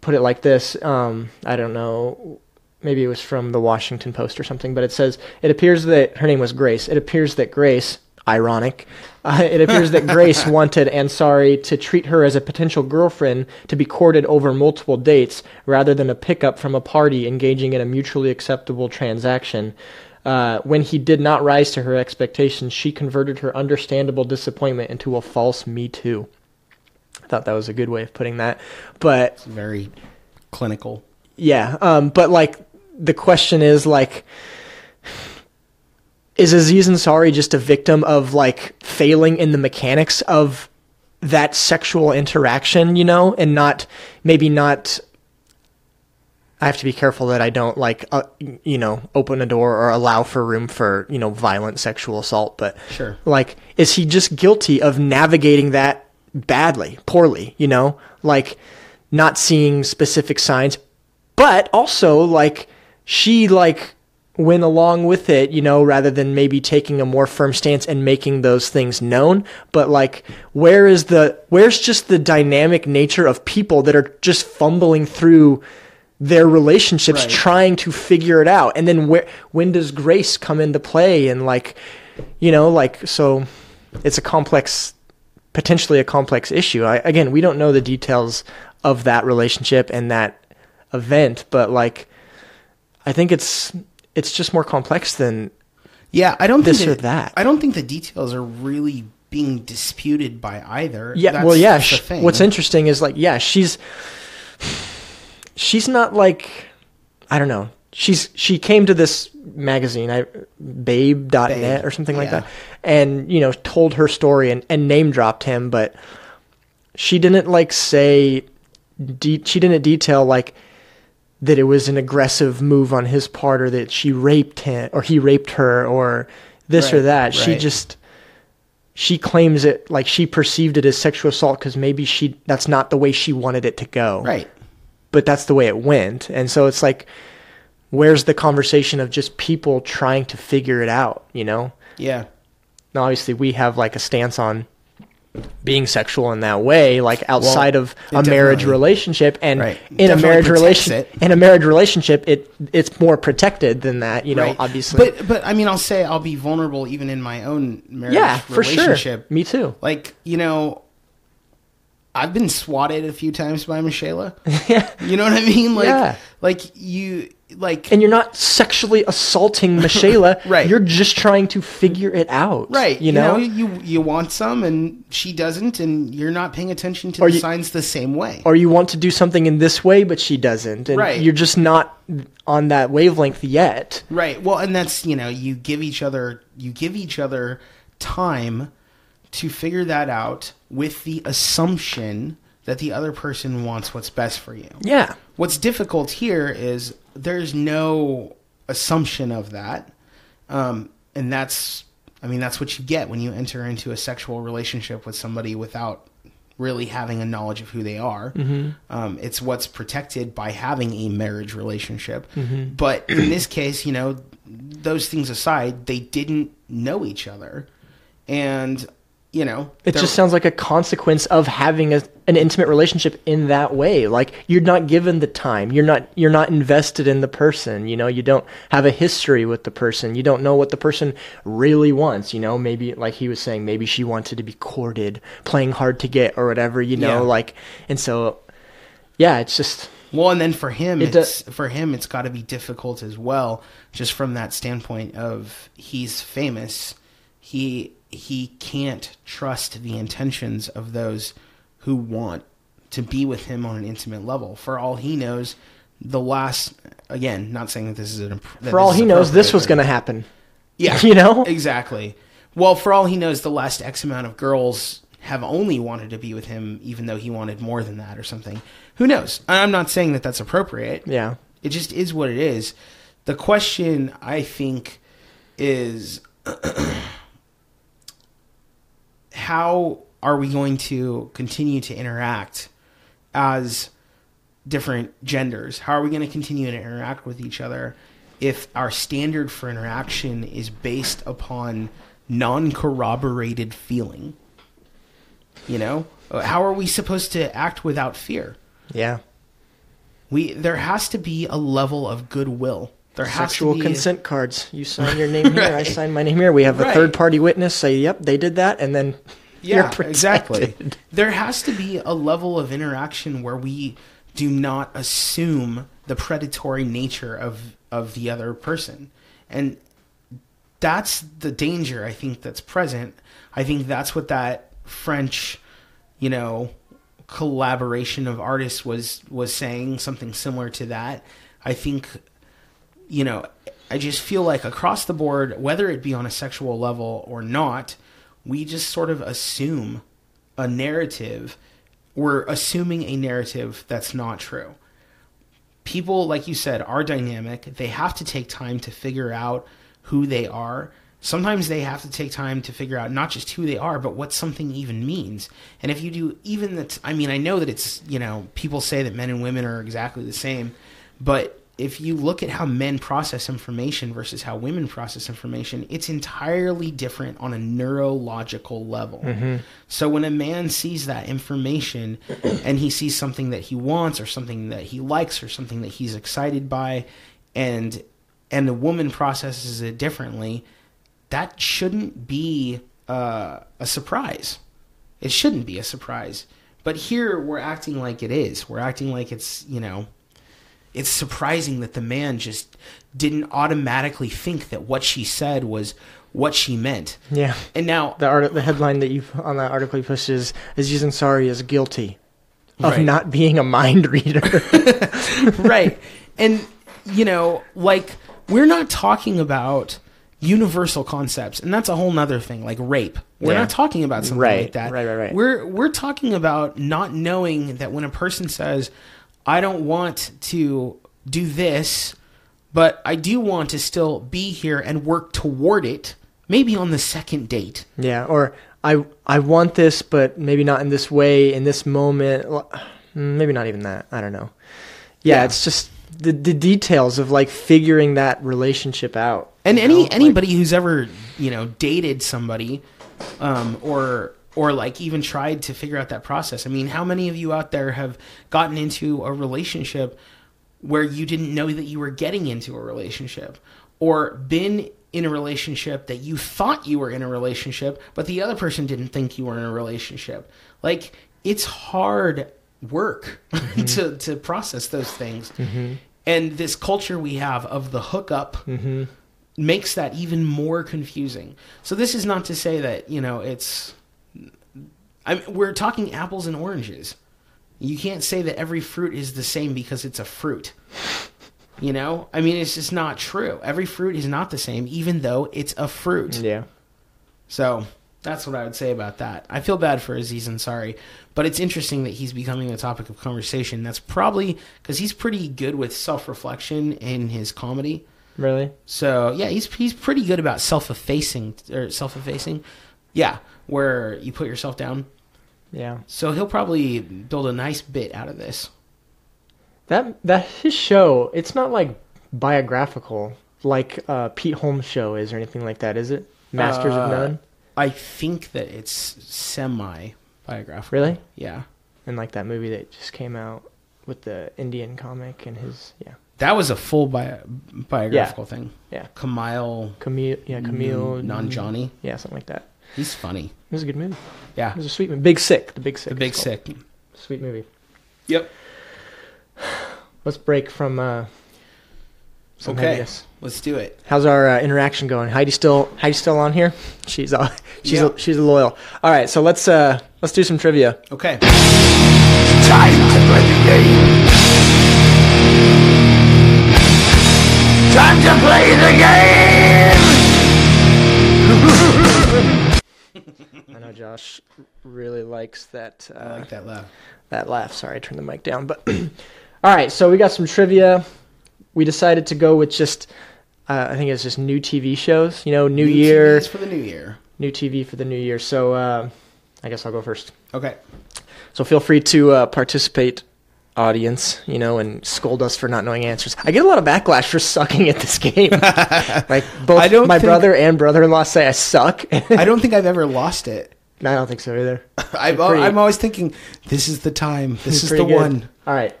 put it like this um, I don't know maybe it was from the Washington Post or something but it says it appears that her name was Grace it appears that Grace ironic uh, it appears that Grace *laughs* wanted Ansari to treat her as a potential girlfriend to be courted over multiple dates rather than a pickup from a party engaging in a mutually acceptable transaction. Uh, when he did not rise to her expectations, she converted her understandable disappointment into a false Me Too. I thought that was a good way of putting that. But It's very clinical. yeah, um, but like the question is like, is Aziz Ansari just a victim of like failing in the mechanics of that sexual interaction, you know, and not maybe not. I have to be careful that I don't like, uh, you know, open a door or allow for room for you know violent sexual assault. But Sure. like, is he just guilty of navigating that badly, poorly? You know, like not seeing specific signs, but also like she like went along with it, you know, rather than maybe taking a more firm stance and making those things known. But like, where is the where's just the dynamic nature of people that are just fumbling through their relationships Right. trying to figure it out and then where when does grace come into play and like you know like so it's a complex potentially a complex issue I, again we don't know the details of that relationship and that event but like i think it's it's just more complex than Yeah, I don't This think or that. I don't think the details are really being disputed by either. Yeah, That's- well, yeah. that's the thing. What's interesting is like, yeah, she's she's not like I don't know. She's she came to this magazine, I babe.net Babe, or something like yeah. that, and you know told her story and, and name dropped him, but she didn't like say de- she didn't detail like that it was an aggressive move on his part or that she raped him or he raped her or this or Right, that. She just she claims it like she perceived it as sexual assault because maybe she that's not the way she wanted it to go Right. but that's the way it went and so it's like where's the conversation of just people trying to figure it out you know Yeah. now obviously we have like a stance on being sexual in that way like outside of a marriage relationship and Right. in a marriage protects relation it. in a marriage relationship it it's more protected than that you know right. obviously But but I mean, I'll say I'll be vulnerable even in my own marriage yeah for sure relationship. me too Like you know, I've been swatted a few times by Michaela. *laughs* yeah You know what I mean? Like Yeah. like you like and you're not sexually assaulting *laughs* Michaela. Right. You're just trying to figure it out. right, You know. you you want some and she doesn't, and you're not paying attention to Or the you- signs the same way. or you want to do something in this way, but she doesn't, and Right. you're just not on that wavelength yet. Right. Well, and that's you know you give each other you give each other time to figure that out with the assumption that the other person wants what's best for you. Yeah. What's difficult here is there's no assumption of that, um, and that's I mean that's what you get when you enter into a sexual relationship with somebody without really having a knowledge of who they are. Um, it's what's protected by having a marriage relationship. But in this case, you know, those things aside, they didn't know each other, and you know, It just sounds like a consequence of having a, an intimate relationship in that way. Like you're not given the time. You're not you're not invested in the person. You know, you don't have a history with the person. You don't know what the person really wants. You know, maybe like he was saying, maybe she wanted to be courted, playing hard to get or whatever. You know, Yeah. like and so, yeah, it's just Well, and then for him, It it's for him, it's got to be difficult as well, just from that standpoint of he's famous. He he can't trust the intentions of those who want to be with him on an intimate level. For all he knows, the last again, not saying that this is an for all he knows, this was going to happen. yeah, *laughs* you know? exactly. Well, for all he knows, the last X amount of girls have only wanted to be with him, even though he wanted more than that or something. Who knows? I'm not saying that that's appropriate. Yeah. It just is what it is. The question, I think, is *clears throat* how are we going to continue to interact as different genders? How are we going to continue to interact with each other if our standard for interaction is based upon non corroborated feeling? You know? How are we supposed to act without fear? Yeah. We there has to be a level of goodwill. There has Sexual to be consent cards. You sign your name here. I *laughs* sign my name here. We have a Right. third party witness say, "Yep, they did that," and then Yeah, exactly. There has to be a level of interaction where we do not assume the predatory nature of of the other person, and that's the danger I think that's present. I think that's what that French, you know, collaboration of artists was was saying something similar to that. I think you know, I just feel like across the board, whether it be on a sexual level or not, we just sort of assume a narrative. We're assuming a narrative that's not true. People, like you said, are dynamic. They have to take time to figure out who they are. Sometimes they have to take time to figure out not just who they are, but what something even means. And if you do even that, I mean, I know that it's, you know, people say that men and women are exactly the same, but if you look at how men process information versus how women process information, it's entirely different on a neurological level. So when a man sees that information *clears throat* and he sees something that he wants or something that he likes or something that he's excited by and and the woman processes it differently, that shouldn't be uh, a surprise. It shouldn't be a surprise. But here we're acting like it is. We're acting like it's, you know, it's surprising that the man just didn't automatically think that what she said was what she meant. Yeah. And now, The art, the headline that you on that article you posted is Aziz Ansari is guilty of Right. not being a mind reader. *laughs* right. And, you know, like, we're not talking about universal concepts. And that's a whole nother thing, like rape. We're Yeah. not talking about something Right, like that. right, right, right. We're, we're talking about not knowing that when a person says, I don't want to do this, but I do want to still be here and work toward it, maybe on the second date. yeah. Or I I want this, but maybe not in this way, in this moment. Mm, Maybe not even that. I don't know. Yeah, Yeah. it's just the the details of like figuring that relationship out. And any know? Like- anybody who's ever you know dated somebody, um, or or like even tried to figure out that process. I mean, how many of you out there have gotten into a relationship where you didn't know that you were getting into a relationship, or been in a relationship that you thought you were in a relationship, but the other person didn't think you were in a relationship? Like it's hard work *laughs* to to process those things. and this culture we have of the hookup Mm-hmm. makes that even more confusing. So this is not to say that you know it's. I mean, we're talking apples and oranges. You can't say that every fruit is the same because it's a fruit. You know, I mean, it's just not true. Every fruit is not the same, even though it's a fruit. Yeah. So that's what I would say about that. I feel bad for Aziz Ansari, but it's interesting that he's becoming a topic of conversation. That's probably because he's pretty good with self reflection in his comedy. Really? So yeah, he's he's pretty good about self effacing or self effacing. Yeah, where you put yourself down. Yeah. So he'll probably build a nice bit out of this. That that his show, it's not like biographical like uh, Pete Holmes' show is or anything like that, is it? Masters Uh, of None. I think that it's semi biographical. Really? Yeah. And like that movie that just came out with the Indian comic and his yeah That was a full bi- biographical thing. yeah Camille Camille yeah Camille Nanjiani. yeah something like that. He's funny. It was a good movie. Yeah. It was a sweet movie. Big Sick. The Big Sick. The Big. Sick. Sweet movie. Yep. *sighs* Let's break from uh, some Okay. heaviness. Let's do it. How's our uh, interaction going? Heidi still Heidi still on here? She's uh, *laughs* she's Yeah. she's loyal. All right, so let's uh let's do some trivia. Okay. Time to play the game. Time to play the game. Josh really likes that uh, I like that laugh. that laugh. Sorry, I turned the mic down. But *clears throat* all right, so we got some trivia. We decided to go with just uh, I think it's just new TV shows. You know, New, Year, TVs for the new year. new TV for the new year. So uh, I guess I'll go first. Okay. So feel free to uh, participate, audience. You know, and scold us for not knowing answers. I get a lot of backlash for *laughs* sucking at this game. *laughs* like both my think- brother and brother-in-law say I suck. I don't think I've ever lost it. I don't think so either. *laughs* I'm, pretty- I'm always thinking, this is the time. This is the good. one. All right.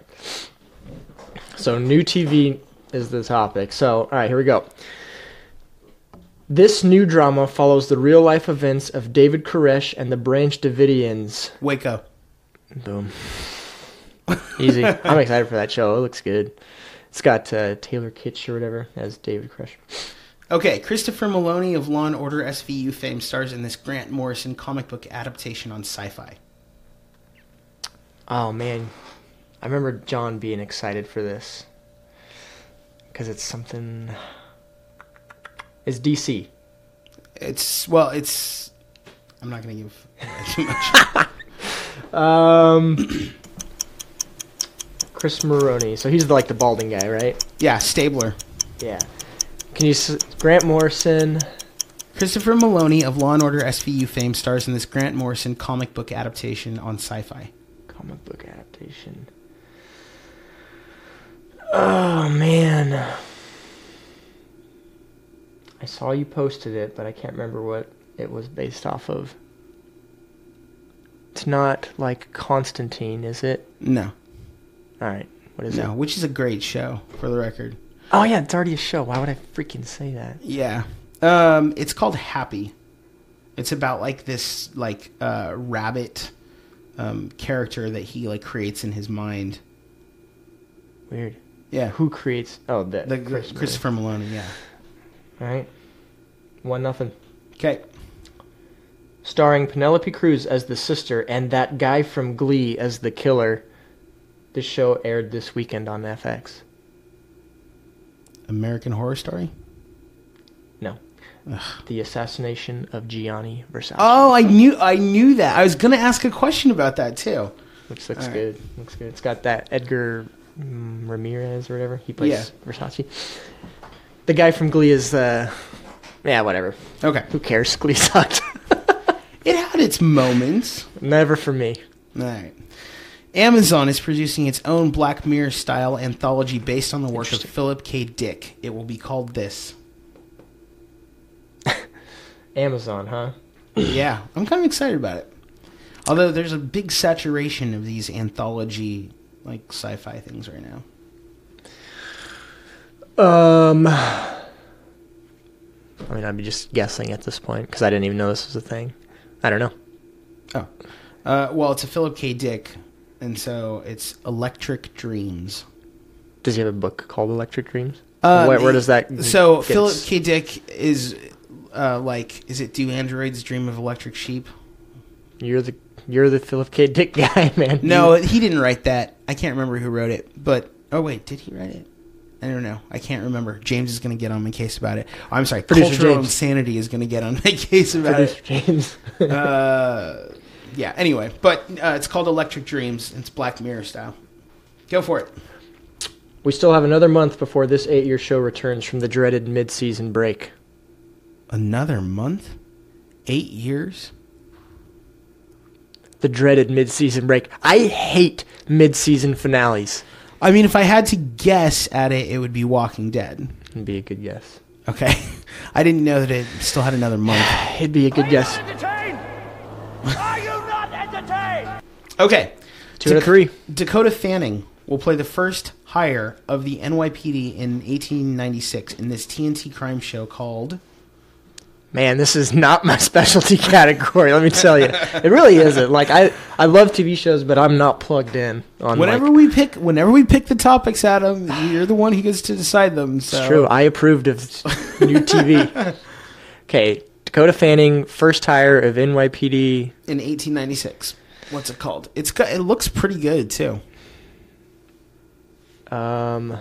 So new TV is the topic. So all right, here we go. This new drama follows the real life events of David Koresh and the Branch Davidians. Waco. Boom. Easy. *laughs* I'm excited for that show. It looks good. It's got uh, Taylor Kitsch or whatever as David Koresh. Okay, Christopher Meloni of Law and Order SVU fame stars in this Grant Morrison comic book adaptation on Syfy. Oh man, I remember John being excited for this because it's something. It's DC. It's well, it's. I'm not going to give too much. *laughs* *laughs* Um, Chris Meloni. So he's the, like the balding guy, right? yeah, Stabler. Yeah. Can you s- Grant Morrison? Christopher Meloni of Law and Order SVU fame stars in this Grant Morrison comic book adaptation on Syfy. Comic book adaptation. Oh man. I saw you posted it, but I can't remember what it was based off of. It's not like Constantine, is it? No, All right. What is no, it? which is a great show for the record. Oh yeah, it's already a show. Why would I freaking say that? Yeah. Um, it's called Happy. It's about like this like uh, rabbit um, character that he like creates in his mind. Weird. Yeah. Who creates? Oh, the, The Chris Christopher Meloni, yeah. All right. One nothing. Okay. Starring Penelope Cruz as the sister and that guy from Glee as the killer. This show aired this weekend on FX. American Horror Story. No. The assassination of Gianni Versace. Oh, I knew I knew that. I was gonna ask a question about that too. Which looks all right. good. Looks good. It's got that Edgar mm, Ramirez or whatever. He plays Yeah. Versace. The guy from Glee is, uh, yeah, whatever. Okay. Who cares? *laughs* Glee sucked. *laughs* It had its moments. Never for me. All right. Amazon is producing its own Black Mirror style anthology based on the work of Philip K. Dick. It will be called this. *laughs* Amazon, huh? yeah, I'm kind of excited about it. Although there's a big saturation of these anthology like sci-fi things right now. Um, I mean, I'd be just guessing at this point because I didn't even know this was a thing. I don't know. Oh, uh, well, it's a Philip K. Dick, and so it's Electric Dreams. Does he have a book called Electric Dreams? Uh, where, where does that? So get Philip K. Dick is uh, like, is it "Do Androids Dream of Electric Sheep"? You're the you're the Philip K. Dick *laughs* guy, man. No, he didn't write that. I can't remember who wrote it. But oh wait, did he write it? I don't know. I can't remember. James is going to get on my case about it. Oh, I'm sorry. Producer Cultural James. insanity is going to get on my *laughs* case about Producer it. James. *laughs* uh, yeah. Anyway, but uh, it's called Electric Dreams. It's Black Mirror style. Go for it. we still have another month before this eight-year show returns from the dreaded mid-season break. Another month? Eight years? The dreaded mid-season break. I hate mid-season finales. I mean, if I had to guess at it, it would be Walking Dead. It'd be a good guess. Okay. *laughs* I didn't know that it still had another month. *sighs* It'd be a good guess. entertained? Are you not entertained? Okay. Two of three. Dakota Fanning will play the first hire of the NYPD in 1896 in this TNT crime show called. Man, this is not my *laughs* specialty category. Let me tell you, it really isn't. Like I, I love TV shows, but I'm not plugged in on. Whenever like, we pick, whenever we pick the topics, Adam, you're the one who gets to decide them. So. It's true. I approved of new TV. *laughs* Okay, Dakota Fanning, first hire of NYPD. In 1896, what's it called? It's got. It looks pretty good too. Um,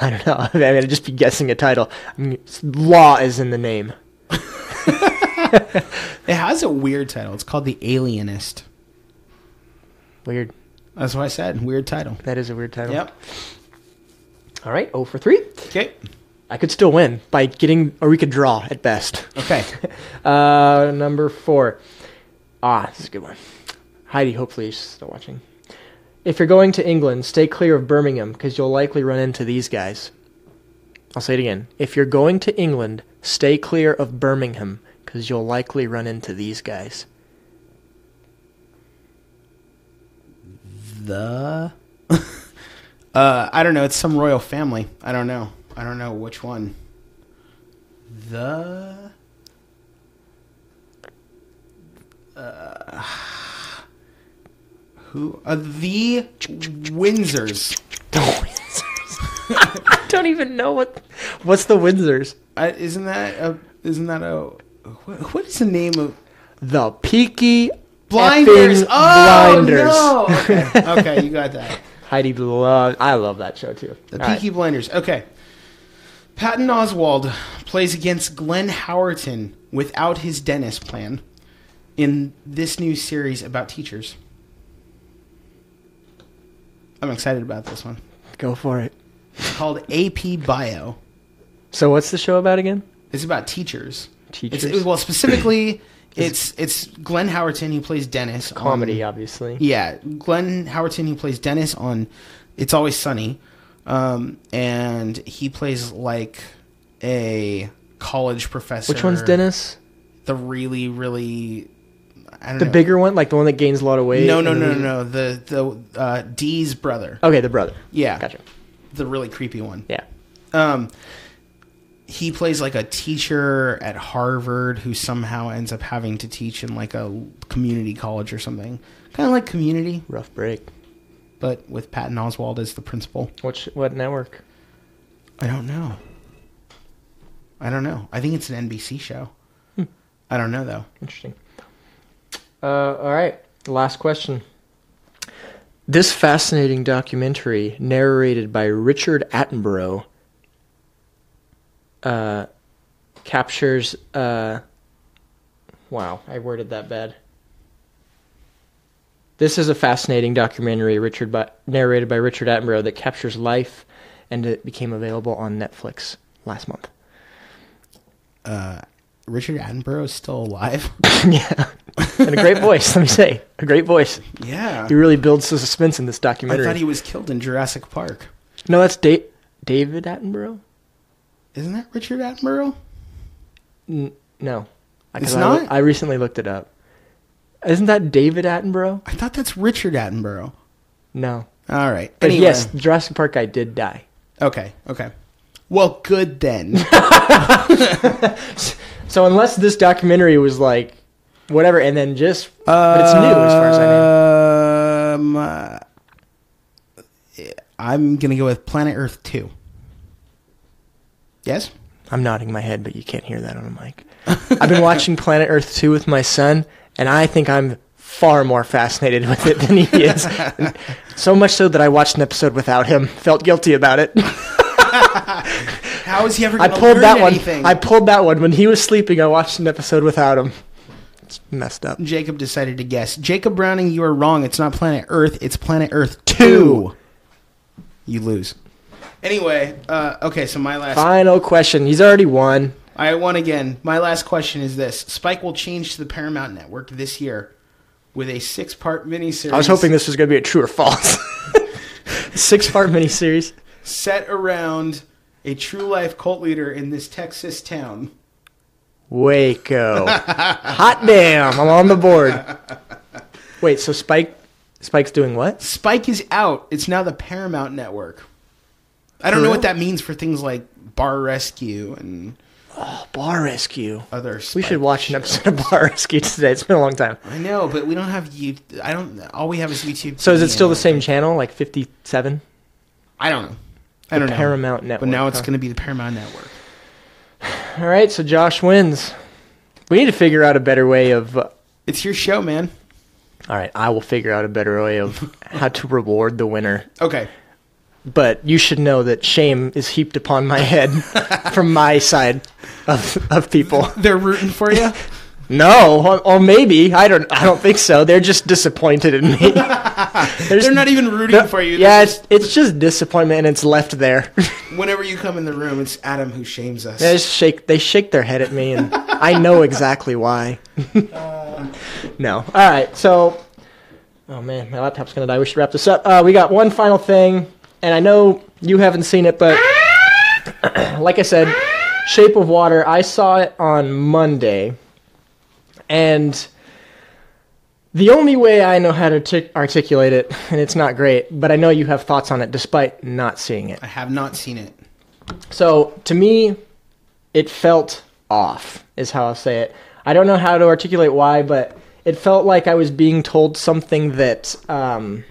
I don't know. *laughs* I mean, I'd just be guessing a title. I mean, law is in the name. *laughs* It has a weird title. It's called The Alienist. Weird. That's what I said. Weird title. That is a weird title. Yep. All right. Oh for three. Okay. I could still win by getting, or we could draw at best. Okay. *laughs* Uh, number four. Ah, this is a good one. Heidi, hopefully she's still watching. If you're going to England, stay clear of Birmingham because you'll likely run into these guys. I'll say it again. If you're going to England, stay clear of Birmingham because you'll likely run into these guys. the. *laughs* uh, I don't know. It's some royal family. I don't know. I don't know which one. The. Uh, who? Uh, the Windsors. The Windsors. *laughs* I don't even know what. What's the Windsors? Uh, isn't that a? Isn't that a? What, what is the name of? The Peaky Blinders. effing Oh Blinders. no! *laughs* Okay. okay, you got that. Heidi love. I love that show too. The All right. Peaky Blinders. Okay. Patton Oswalt plays against Glenn Howerton without his dentist plan in this new series about teachers. I'm excited about this one. Go for it. It's called AP Bio. So what's the show about again? It's about teachers. Teachers. It's, well, specifically, *clears throat* it's it's Glenn Howerton who plays Dennis. on- Comedy, obviously. Yeah, Glenn Howerton who plays Dennis on It's Always Sunny, um, and he plays like a college professor. Which one's Dennis? The really, really, I don't know. The know. bigger one, like the one that gains a lot of weight. No, no, no, no, no. The the uh, Dee's brother. Okay, the brother. Yeah, Gotcha. the really creepy one. Yeah. Um, he plays like a teacher at Harvard who somehow ends up having to teach in like a community college or something, kind of like Community, Rough break. But with Patton Oswalt as the principal. Which what network? I don't know. I don't know. I think it's an NBC show. I don't know though. Interesting. Uh, all right. Last question. This fascinating documentary, narrated by Richard Attenborough, uh, captures. Uh, wow, I worded that bad. This is a fascinating documentary, Richard, by, narrated by Richard Attenborough, that captures life, and it became available on Netflix last month. Uh, Richard Attenborough is still alive. *laughs* yeah, and a great voice. Let me say, a great voice. yeah. He really builds the suspense in this documentary. I thought he was killed in Jurassic Park. no, that's da- David Attenborough. Isn't that Richard Attenborough? N- no, I- It's I, not? I recently looked it up. Isn't that David Attenborough? I thought that's Richard Attenborough. No, All right. but Anyway. yes, Jurassic Park guy did die. Okay. Okay. Well, good then. *laughs* So unless this documentary was like whatever, and then just but it's new as far as I know. Um, uh, I'm gonna go with Planet Earth Two. Yes. I'm nodding my head, but you can't hear that on a mic. I've been watching Planet Earth 2 with my son, and I think I'm far more fascinated *laughs* with it than he is. so much so that I watched an episode without him. Felt guilty about it. *laughs* How is he ever? I pulled that one. anything? I pulled that one when he was sleeping. I watched an episode without him. It's messed up. Jacob decided to guess. Jacob Browning, you are wrong. It's not Planet Earth. It's Planet Earth Two. You lose. Anyway, uh, okay. So my last, Final question. He's already won. I won again. My last question is this: Spike will change to the Paramount Network this year with a six-part miniseries. I was hoping this was going to be a true or false. *laughs* Six part miniseries. set around a true-life cult leader in this Texas town. Waco. *laughs* Hot damn. I'm on the board. Wait, so Spike Spike's doing what? Spike is out. It's now the Paramount Network. I don't For know what that means for things like Bar Rescue and Bar Rescue. other. We should watch an shows. episode of Bar Rescue today. It's been a long time. I know, but we don't have you. I don't. All we have is YouTube. So is it still the same channel, like 57? I don't know. I don't know. Paramount Network. But now it's huh? going to be the Paramount Network. All right, so Josh wins. We need to figure out a better way of. Uh, It's your show, man. all right, I will figure out a better way of *laughs* how to reward the winner. Okay. But you should know that shame is heaped upon my head *laughs* from my side of of people. *laughs* They're rooting for you. *laughs* No, or, or maybe I don't. I don't think so. They're just disappointed in me. *laughs* They're not even rooting for you. Yeah, They're it's it's just disappointment, and it's left there. whenever you come in the room, it's Adam who shames us. they just shake. They shake their head at me, and I know exactly why. no. All right. So, oh man, my laptop's gonna die. We should wrap this up. Uh, we got one final thing, and I know you haven't seen it, but *clears throat* like I said, Shape of Water. I saw it on Monday, and the only way I know how to tic- articulate it, and it's not great, but I know you have thoughts on it despite not seeing it. I have not seen it. So to me, it felt off, is how I'll say it. I don't know how to articulate why, but it felt like I was being told something that, um,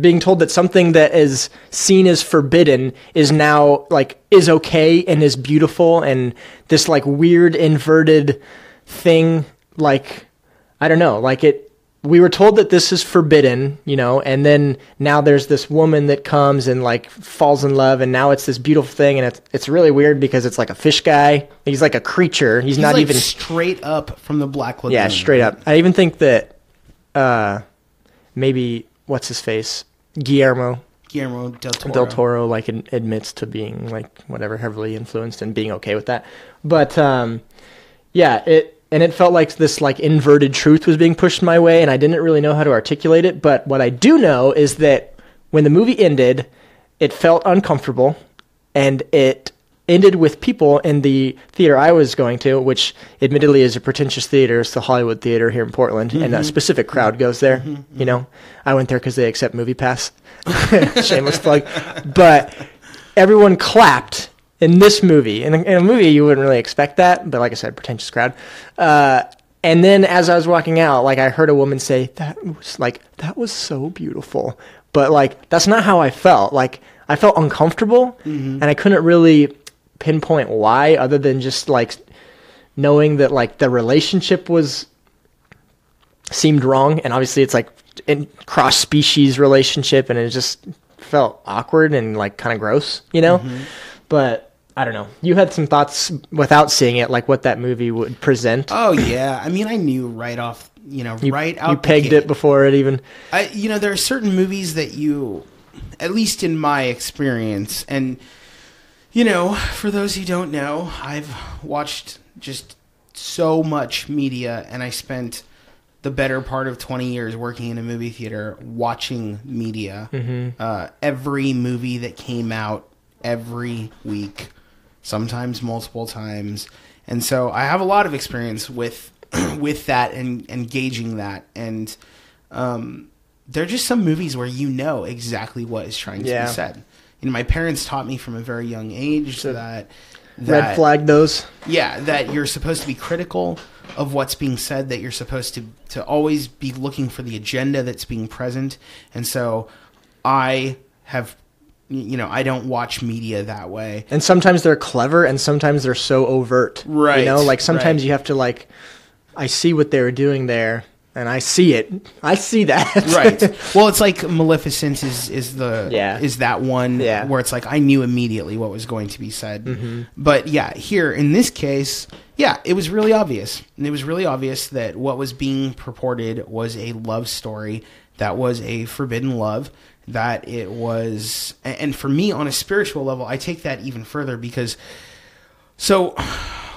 being told that something that is seen as forbidden is now like is okay and is beautiful, and this like weird inverted thing, like I don't know, like it. We were told that this is forbidden, you know, and then now there's this woman that comes and like falls in love, and now it's this beautiful thing, and it's it's really weird because it's like a fish guy. He's like a creature. He's, He's not like even straight up from the Black Lagoon. yeah, straight up. I even think that uh, maybe what's his face Guillermo Guillermo del Toro. Del Toro like ad- admits to being like whatever heavily influenced and being okay with that. But um, yeah, it and it felt like this like inverted truth was being pushed my way, and I didn't really know how to articulate it. But what I do know is that when the movie ended, it felt uncomfortable, and it ended with people in the theater I was going to, which admittedly is a pretentious theater. It's the Hollywood Theater here in Portland, and a mm-hmm. specific crowd goes there. Mm-hmm, mm-hmm. You know, I went there because they accept Movie Pass. *laughs* Shameless plug, but everyone clapped in this movie. In a, in a movie, you wouldn't really expect that, but like I said, pretentious crowd. Uh, and then as I was walking out, like I heard a woman say, "That was like that was so beautiful," but like that's not how I felt. Like I felt uncomfortable, and I couldn't really pinpoint why, other than just like knowing that like the relationship was seemed wrong, and obviously it's like in cross species relationship, and it just felt awkward and like kind of gross, you know. Mm-hmm. But I don't know. You had some thoughts without seeing it, like what that movie would present. Oh yeah, I mean, I knew right off, you know, you, right out. you pegged it before it even. I, you know, there are certain movies that you, at least in my experience, and you know, for those who don't know, I've watched just so much media, and I spent the better part of 20 years working in a movie theater watching media. Uh, every movie that came out every week, sometimes multiple times. And so I have a lot of experience with *clears throat* with that and, gauging that. And um, there are just some movies where you know exactly what is trying to Yeah. be said. You know, my parents taught me from a very young age So that, Red flag those. yeah, that you're supposed to be critical of what's being said that you're supposed to to always be looking for the agenda that's being present and so i have you know i don't watch media that way And sometimes they're clever, and sometimes they're so overt. Right, You know, like sometimes right. you have to like, I see what they were doing there, and I see it. I see that. right *laughs* well it's like maleficent is is the Yeah. is that one Yeah. where it's like i knew immediately what was going to be said mm-hmm. but yeah here in this case yeah it was really obvious and it was really obvious that what was being purported was a love story that was a forbidden love that it was and for me on a spiritual level i take that even further because so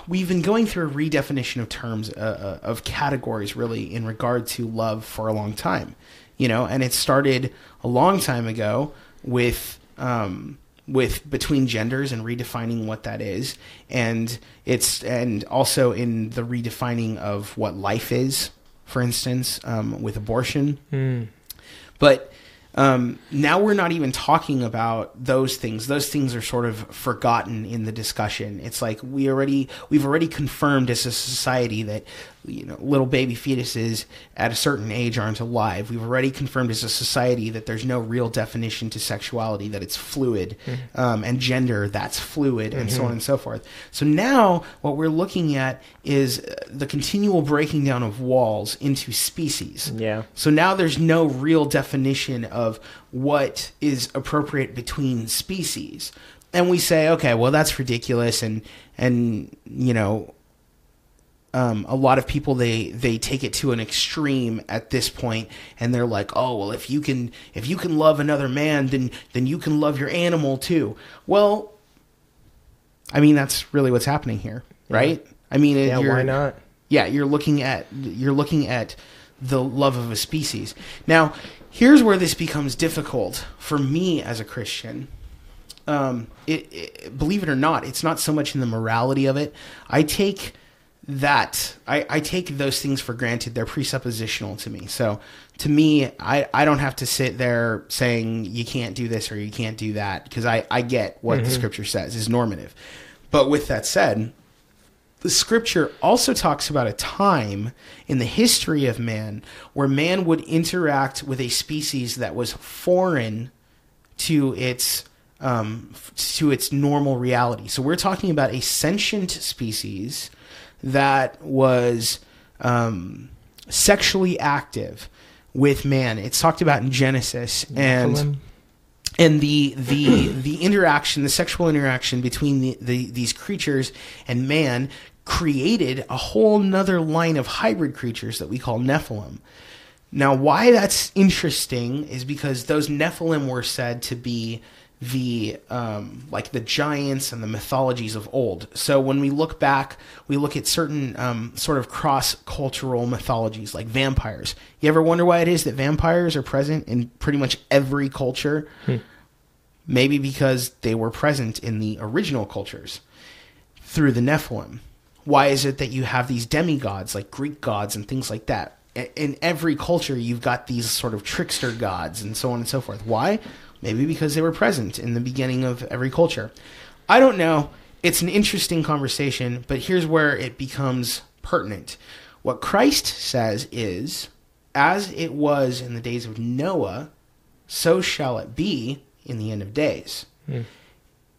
we've been going through a redefinition of terms uh, uh, of categories really in regard to love for a long time you know and it started a long time ago with um, with between genders and redefining what that is. And it's and also in the redefining of what life is for instance um, with abortion. But um, now we're not even talking about those things. Those things are sort of forgotten in the discussion. It's like we already we've already confirmed as a society that you know little baby fetuses at a certain age aren't alive. We've already confirmed as a society that there's no real definition to sexuality, that it's fluid, um, and gender that's fluid, and so on and so forth. So now what we're looking at is uh, the continual breaking down of walls into species. Yeah. So now there's no real definition of what is appropriate between species. And we say, okay, well that's ridiculous and and you know um, a lot of people they they take it to an extreme at this point and they're like oh well if you can if you can love another man then then you can love your animal too. Well i mean that's really what's happening here right? I mean Yeah, why not? yeah you're looking at you're looking at the love of a species. Now here's where this becomes difficult for me as a christian. Um, it, it, believe it or not, it's not so much in the morality of it. I take that I, I take those things for granted. They're presuppositional to me. So to me, I, I don't have to sit there saying you can't do this or you can't do that because I, I get what the scripture says is normative. But with that said, the scripture also talks about a time in the history of man where man would interact with a species that was foreign to its um, to its normal reality. So we're talking about a sentient species that was um, sexually active with man. It's talked about in Genesis and and the the the interaction, the sexual interaction between the, the these creatures and man created a whole nother line of hybrid creatures that we call Nephilim. Now, why that's interesting is because those Nephilim were said to be the um, like the giants and the mythologies of old. So when we look back, we look at certain um, sort of cross cultural mythologies like vampires. You ever wonder why it is that vampires are present in pretty much every culture? Maybe because they were present in the original cultures through the Nephilim. Why is it that you have these demigods like Greek gods and things like that? In every culture, you've got these sort of trickster gods and so on and so forth. Why? Maybe because they were present in the beginning of every culture. I don't know. It's an interesting conversation, but here's where it becomes pertinent. What Christ says is, as it was in the days of Noah, so shall it be in the end of days. Hmm.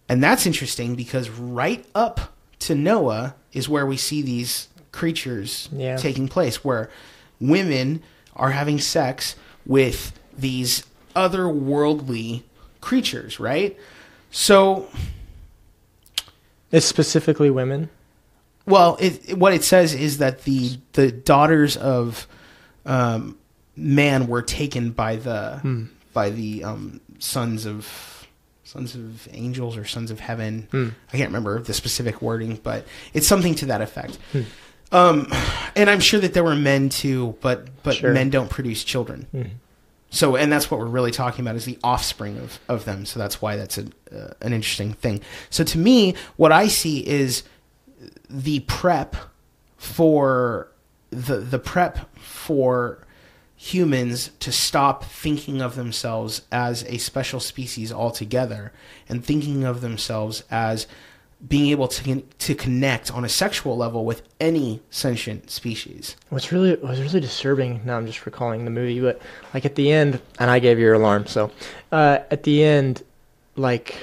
And that's interesting because right up to Noah is where we see these creatures Yeah. taking place, where women are having sex with these otherworldly creatures, right? So, It's specifically women. well, it, what it says is that the the daughters of um, man were taken by the by the um, sons of sons of angels or sons of heaven. I can't remember the specific wording, but it's something to that effect. Um, and I'm sure that there were men too, but but Sure. men don't produce children. So, and that's what we're really talking about is the offspring of, of them. So that's why that's a, uh, an interesting thing. So to me, what I see is the prep for the the prep for humans to stop thinking of themselves as a special species altogether and thinking of themselves as being able to to connect on a sexual level with any sentient species. What's really what's really disturbing now I'm just recalling the movie, but like at the end and I gave your alarm, so uh, at the end, like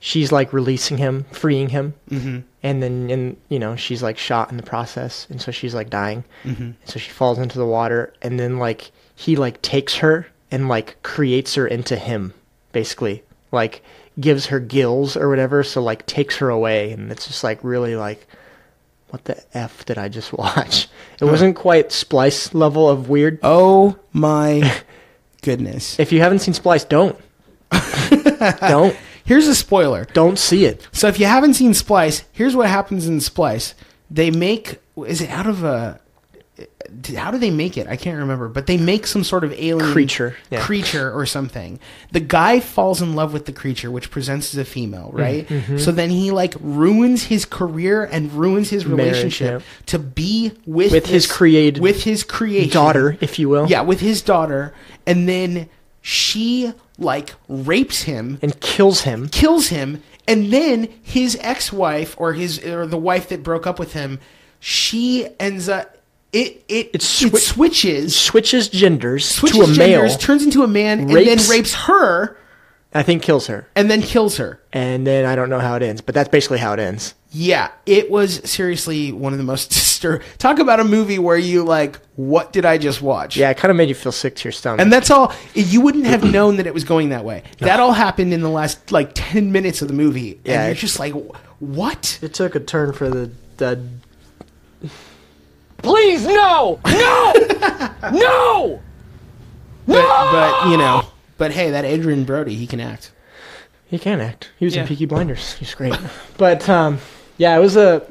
she's like releasing him, freeing him, Mm-hmm. and then and you know she's like shot in the process, and so she's like dying, Mm-hmm. and so she falls into the water, and then like he like takes her and like creates her into him, basically like gives her gills or whatever, so like takes her away, and it's just like really like what the f did I just *laughs* watch? It wasn't quite Splice level of weird. Oh my *laughs* goodness! If you haven't seen Splice, don't. *laughs* don't Here's a spoiler. don't see it. So if you haven't seen Splice, here's what happens in Splice. They make is it out of a how do they make it? I can't remember, but they make some sort of alien Creature, yeah. creature or something. The guy falls in love with the creature, which presents as a female, Mm-hmm, right? So then he like ruins his career and ruins his Marriage, relationship to be with With his created with his creation Daughter, if you will. yeah, with his daughter, and then she like rapes him And kills him. kills him and then his ex-wife or his or the wife that broke up with him she ends up it it It it, switches Switches genders switches to a male. turns into a man and then rapes her I think kills her. and then kills her And then I don't know how it ends, but that's basically how it ends. yeah it was seriously one of the most *laughs* distur- talk about a movie where you like what did i just watch Yeah, it kind of made you feel sick to your stomach. and that's all you wouldn't have *clears throat* known that it was going that way that all happened in the last like 10 minutes of the movie Yeah, and you're just like what it took a turn for the the Please, no! No! *laughs* no! but, but you know but hey that Adrien Brody he can act He can act. He was Yeah. in Peaky Blinders. He's great. but um, yeah, it was a.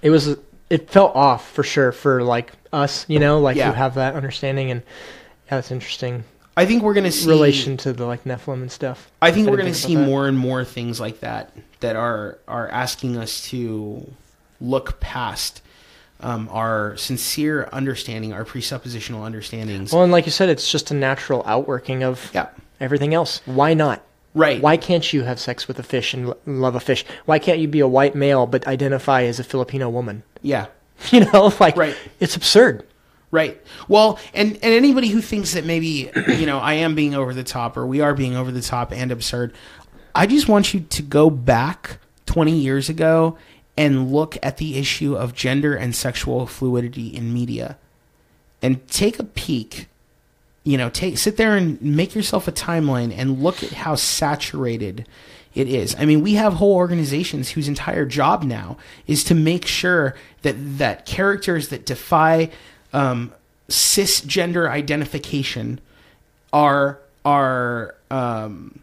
It was. A, it felt off for sure for like us, you know, like Yeah. who have that understanding, and yeah, that's interesting i think we're gonna see relation to the like Nephilim and stuff. I think I we're going to think see that. more and more things like that that are are asking us to look past um, our sincere understanding, our presuppositional understandings. Well, and like you said, it's just a natural outworking of yeah, everything else. Why not? right. Why can't you have sex with a fish and l- love a fish? Why can't you be a white male but identify as a Filipino woman? Yeah, *laughs* You know, like Right. it's absurd. right. Well, and and anybody who thinks that maybe you know I am being over the top or we are being over the top and absurd, I just want you to go back twenty years ago and look at the issue of gender and sexual fluidity in media, and take a peek you know take sit there and make yourself a timeline and look at how saturated it is i mean we have whole organizations whose entire job now is to make sure that that characters that defy um, cisgender identification are are um,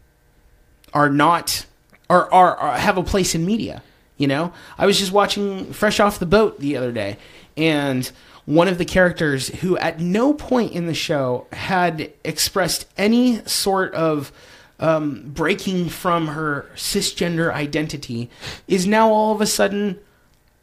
are not are, are are have a place in media. You know, I was just watching Fresh Off the Boat the other day, and one of the characters who at no point in the show had expressed any sort of um, breaking from her cisgender identity is now all of a sudden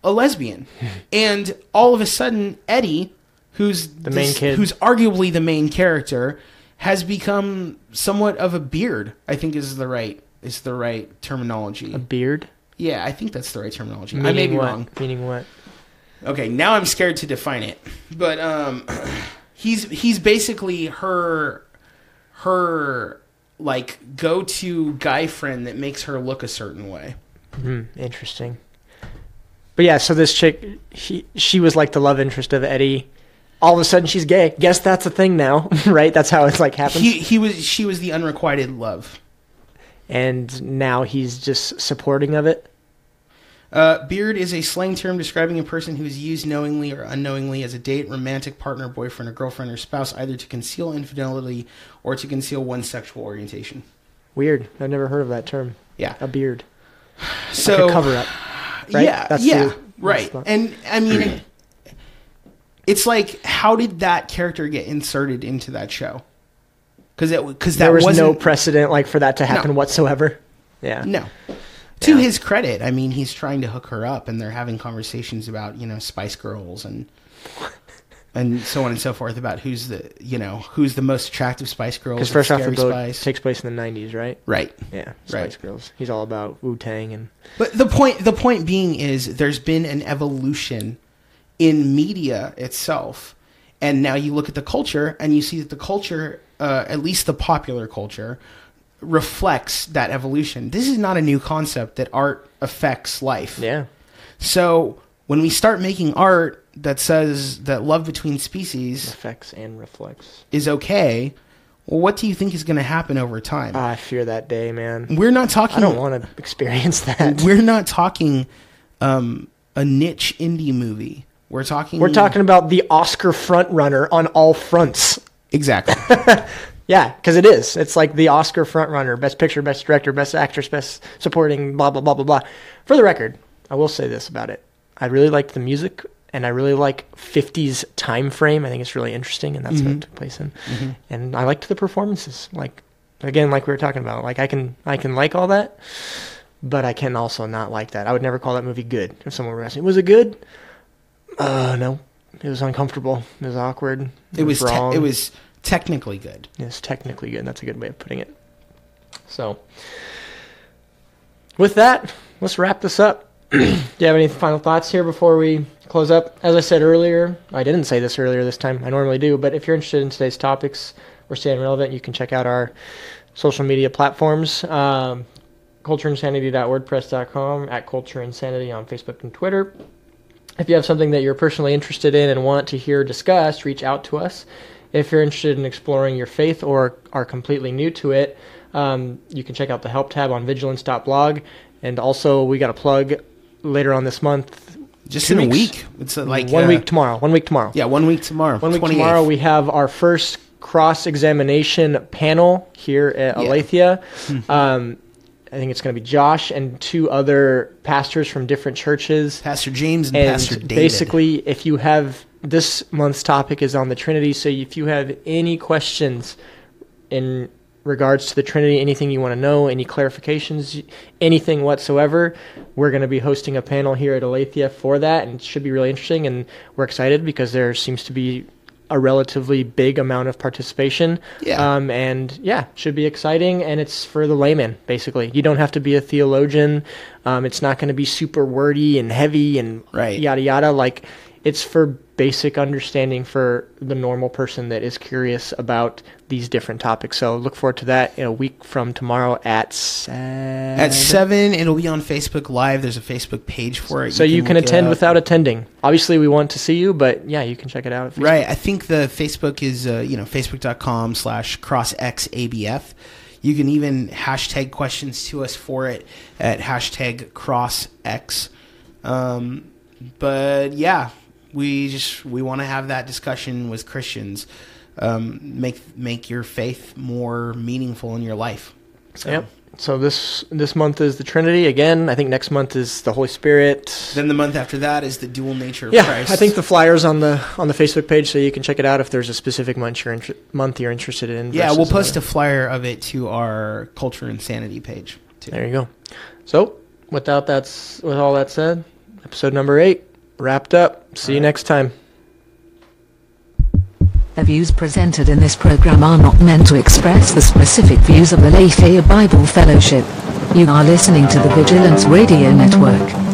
a lesbian, *laughs* and all of a sudden Eddie, who's the main kid. who's arguably the main character, has become somewhat of a beard. I think is the right is the right terminology. A beard. Yeah, I think that's the right terminology. I may be what? wrong. Meaning what? Okay, now I'm scared to define it. But um *clears throat* he's he's basically her her like go-to guy friend that makes her look a certain way. Hmm, interesting. But yeah, so this chick, he, she was like the love interest of Eddie. All of a sudden, she's gay. Guess that's a thing now, *laughs* right? That's how it's like happens. He he was she was the unrequited love. and now he's just supporting of it. Uh, beard is a slang term describing a person who is used knowingly or unknowingly as a date, romantic partner, boyfriend, or girlfriend, or spouse, either to conceal infidelity or to conceal one's sexual orientation. Weird. I've never heard of that term. Yeah. A beard. So like a cover up. right? Yeah, That's yeah, the- right. And I mean, it's like, how did that character get inserted into that show? Because it because that There was no precedent like for that to happen No. whatsoever. Yeah. no. To his credit, I mean, he's trying to hook her up, and they're having conversations about you know Spice Girls and *laughs* and so on and so forth about who's the you know who's the most attractive Spice Girl. Because first off, the Spice. takes place in the '90s, right? right. Yeah, Spice Right. Girls. He's all about Wu Tang and But the point the point being is there's been an evolution in media itself, and now you look at the culture and you see that the culture, uh, at least the popular culture, reflects that evolution. This is not a new concept that art affects life. yeah. So when we start making art that says that love between species Affects and reflects. is okay, well, what do you think is going to happen over time? Ah, I fear that day, man. we're not talking. I don't want to experience that. *laughs* We're not talking um, a niche indie movie. We're talking. We're talking about the Oscar front runner on all fronts. exactly. *laughs* Yeah, because it is. It's like the Oscar front runner, best picture, best director, best actress, best supporting, blah blah blah blah blah. For the record, I will say this about it: I really liked the music, and I really like '50s time frame. I think it's really interesting, and that's what it took place in. And I liked the performances. Like again, like we were talking about, like I can I can like all that, but I can also not like that. I would never call that movie good. If someone were asking, was it good? Uh, no. It was uncomfortable. It was awkward. it was. te- wrong. it was technically good. It's technically good. That's a good way of putting it. So, with that, let's wrap this up. *clears throat* Do you have any final thoughts here before we close up? As I said earlier, I didn't say this earlier this time. I normally do, but if you're interested in today's topics or staying relevant, you can check out our social media platforms. Um, cultureinsanity.wordpress.com, at cultureinsanity on Facebook and Twitter. If you have something that you're personally interested in and want to hear discussed, reach out to us. If you're interested in exploring your faith or are completely new to it, um, you can check out the help tab on vigilance.blog. And also, we got a plug later on this month. Just in weeks. a week. It's uh, like one uh, week tomorrow. One week tomorrow. Yeah, one week tomorrow. One week 28th. tomorrow, we have our first cross examination panel here at Yeah. Aletheia. *laughs* Um, I think it's going to be Josh and two other pastors from different churches. Pastor James and, And Pastor David. basically, if you have this month's topic is on the Trinity, so if you have any questions in regards to the Trinity, anything you want to know, any clarifications, anything whatsoever, we're going to be hosting a panel here at Aletheia for that, and it should be really interesting. And we're excited because there seems to be a relatively big amount of participation. Yeah. Um, and yeah, should be exciting. And it's for the layman, basically. You don't have to be a theologian. Um, it's not going to be super wordy and heavy and Right. yada yada. Like, it's for basic understanding for the normal person that is curious about these different topics. So look forward to that in a week from tomorrow at seven. At seven, it'll be on Facebook Live. There's a Facebook page for it. So you can look it attend without attending. Obviously, we want to see you, but yeah, you can check it out. Right. I think the Facebook is, uh, you know, facebook.com slash crossxabf. You can even hashtag questions to us for it at hashtag crossx. Um, but yeah, we just, we want to have that discussion with Christians. Um, make, make your faith more meaningful in your life. So Yep. So this this month is the Trinity again. I think next month is the Holy Spirit. then the month after that is the dual nature of Yeah, Christ. I think the flyers on the on the Facebook page, so you can check it out if there's a specific month you're inter- month you're interested in. yeah, we'll post a flyer of it to our culture insanity page. Too. There you go. So without that's with all that said, episode number eight wrapped up. See you next time. The views presented in this program are not meant to express the specific views of the Aletheia Bible Fellowship. You are listening to the Vigilance Radio Network.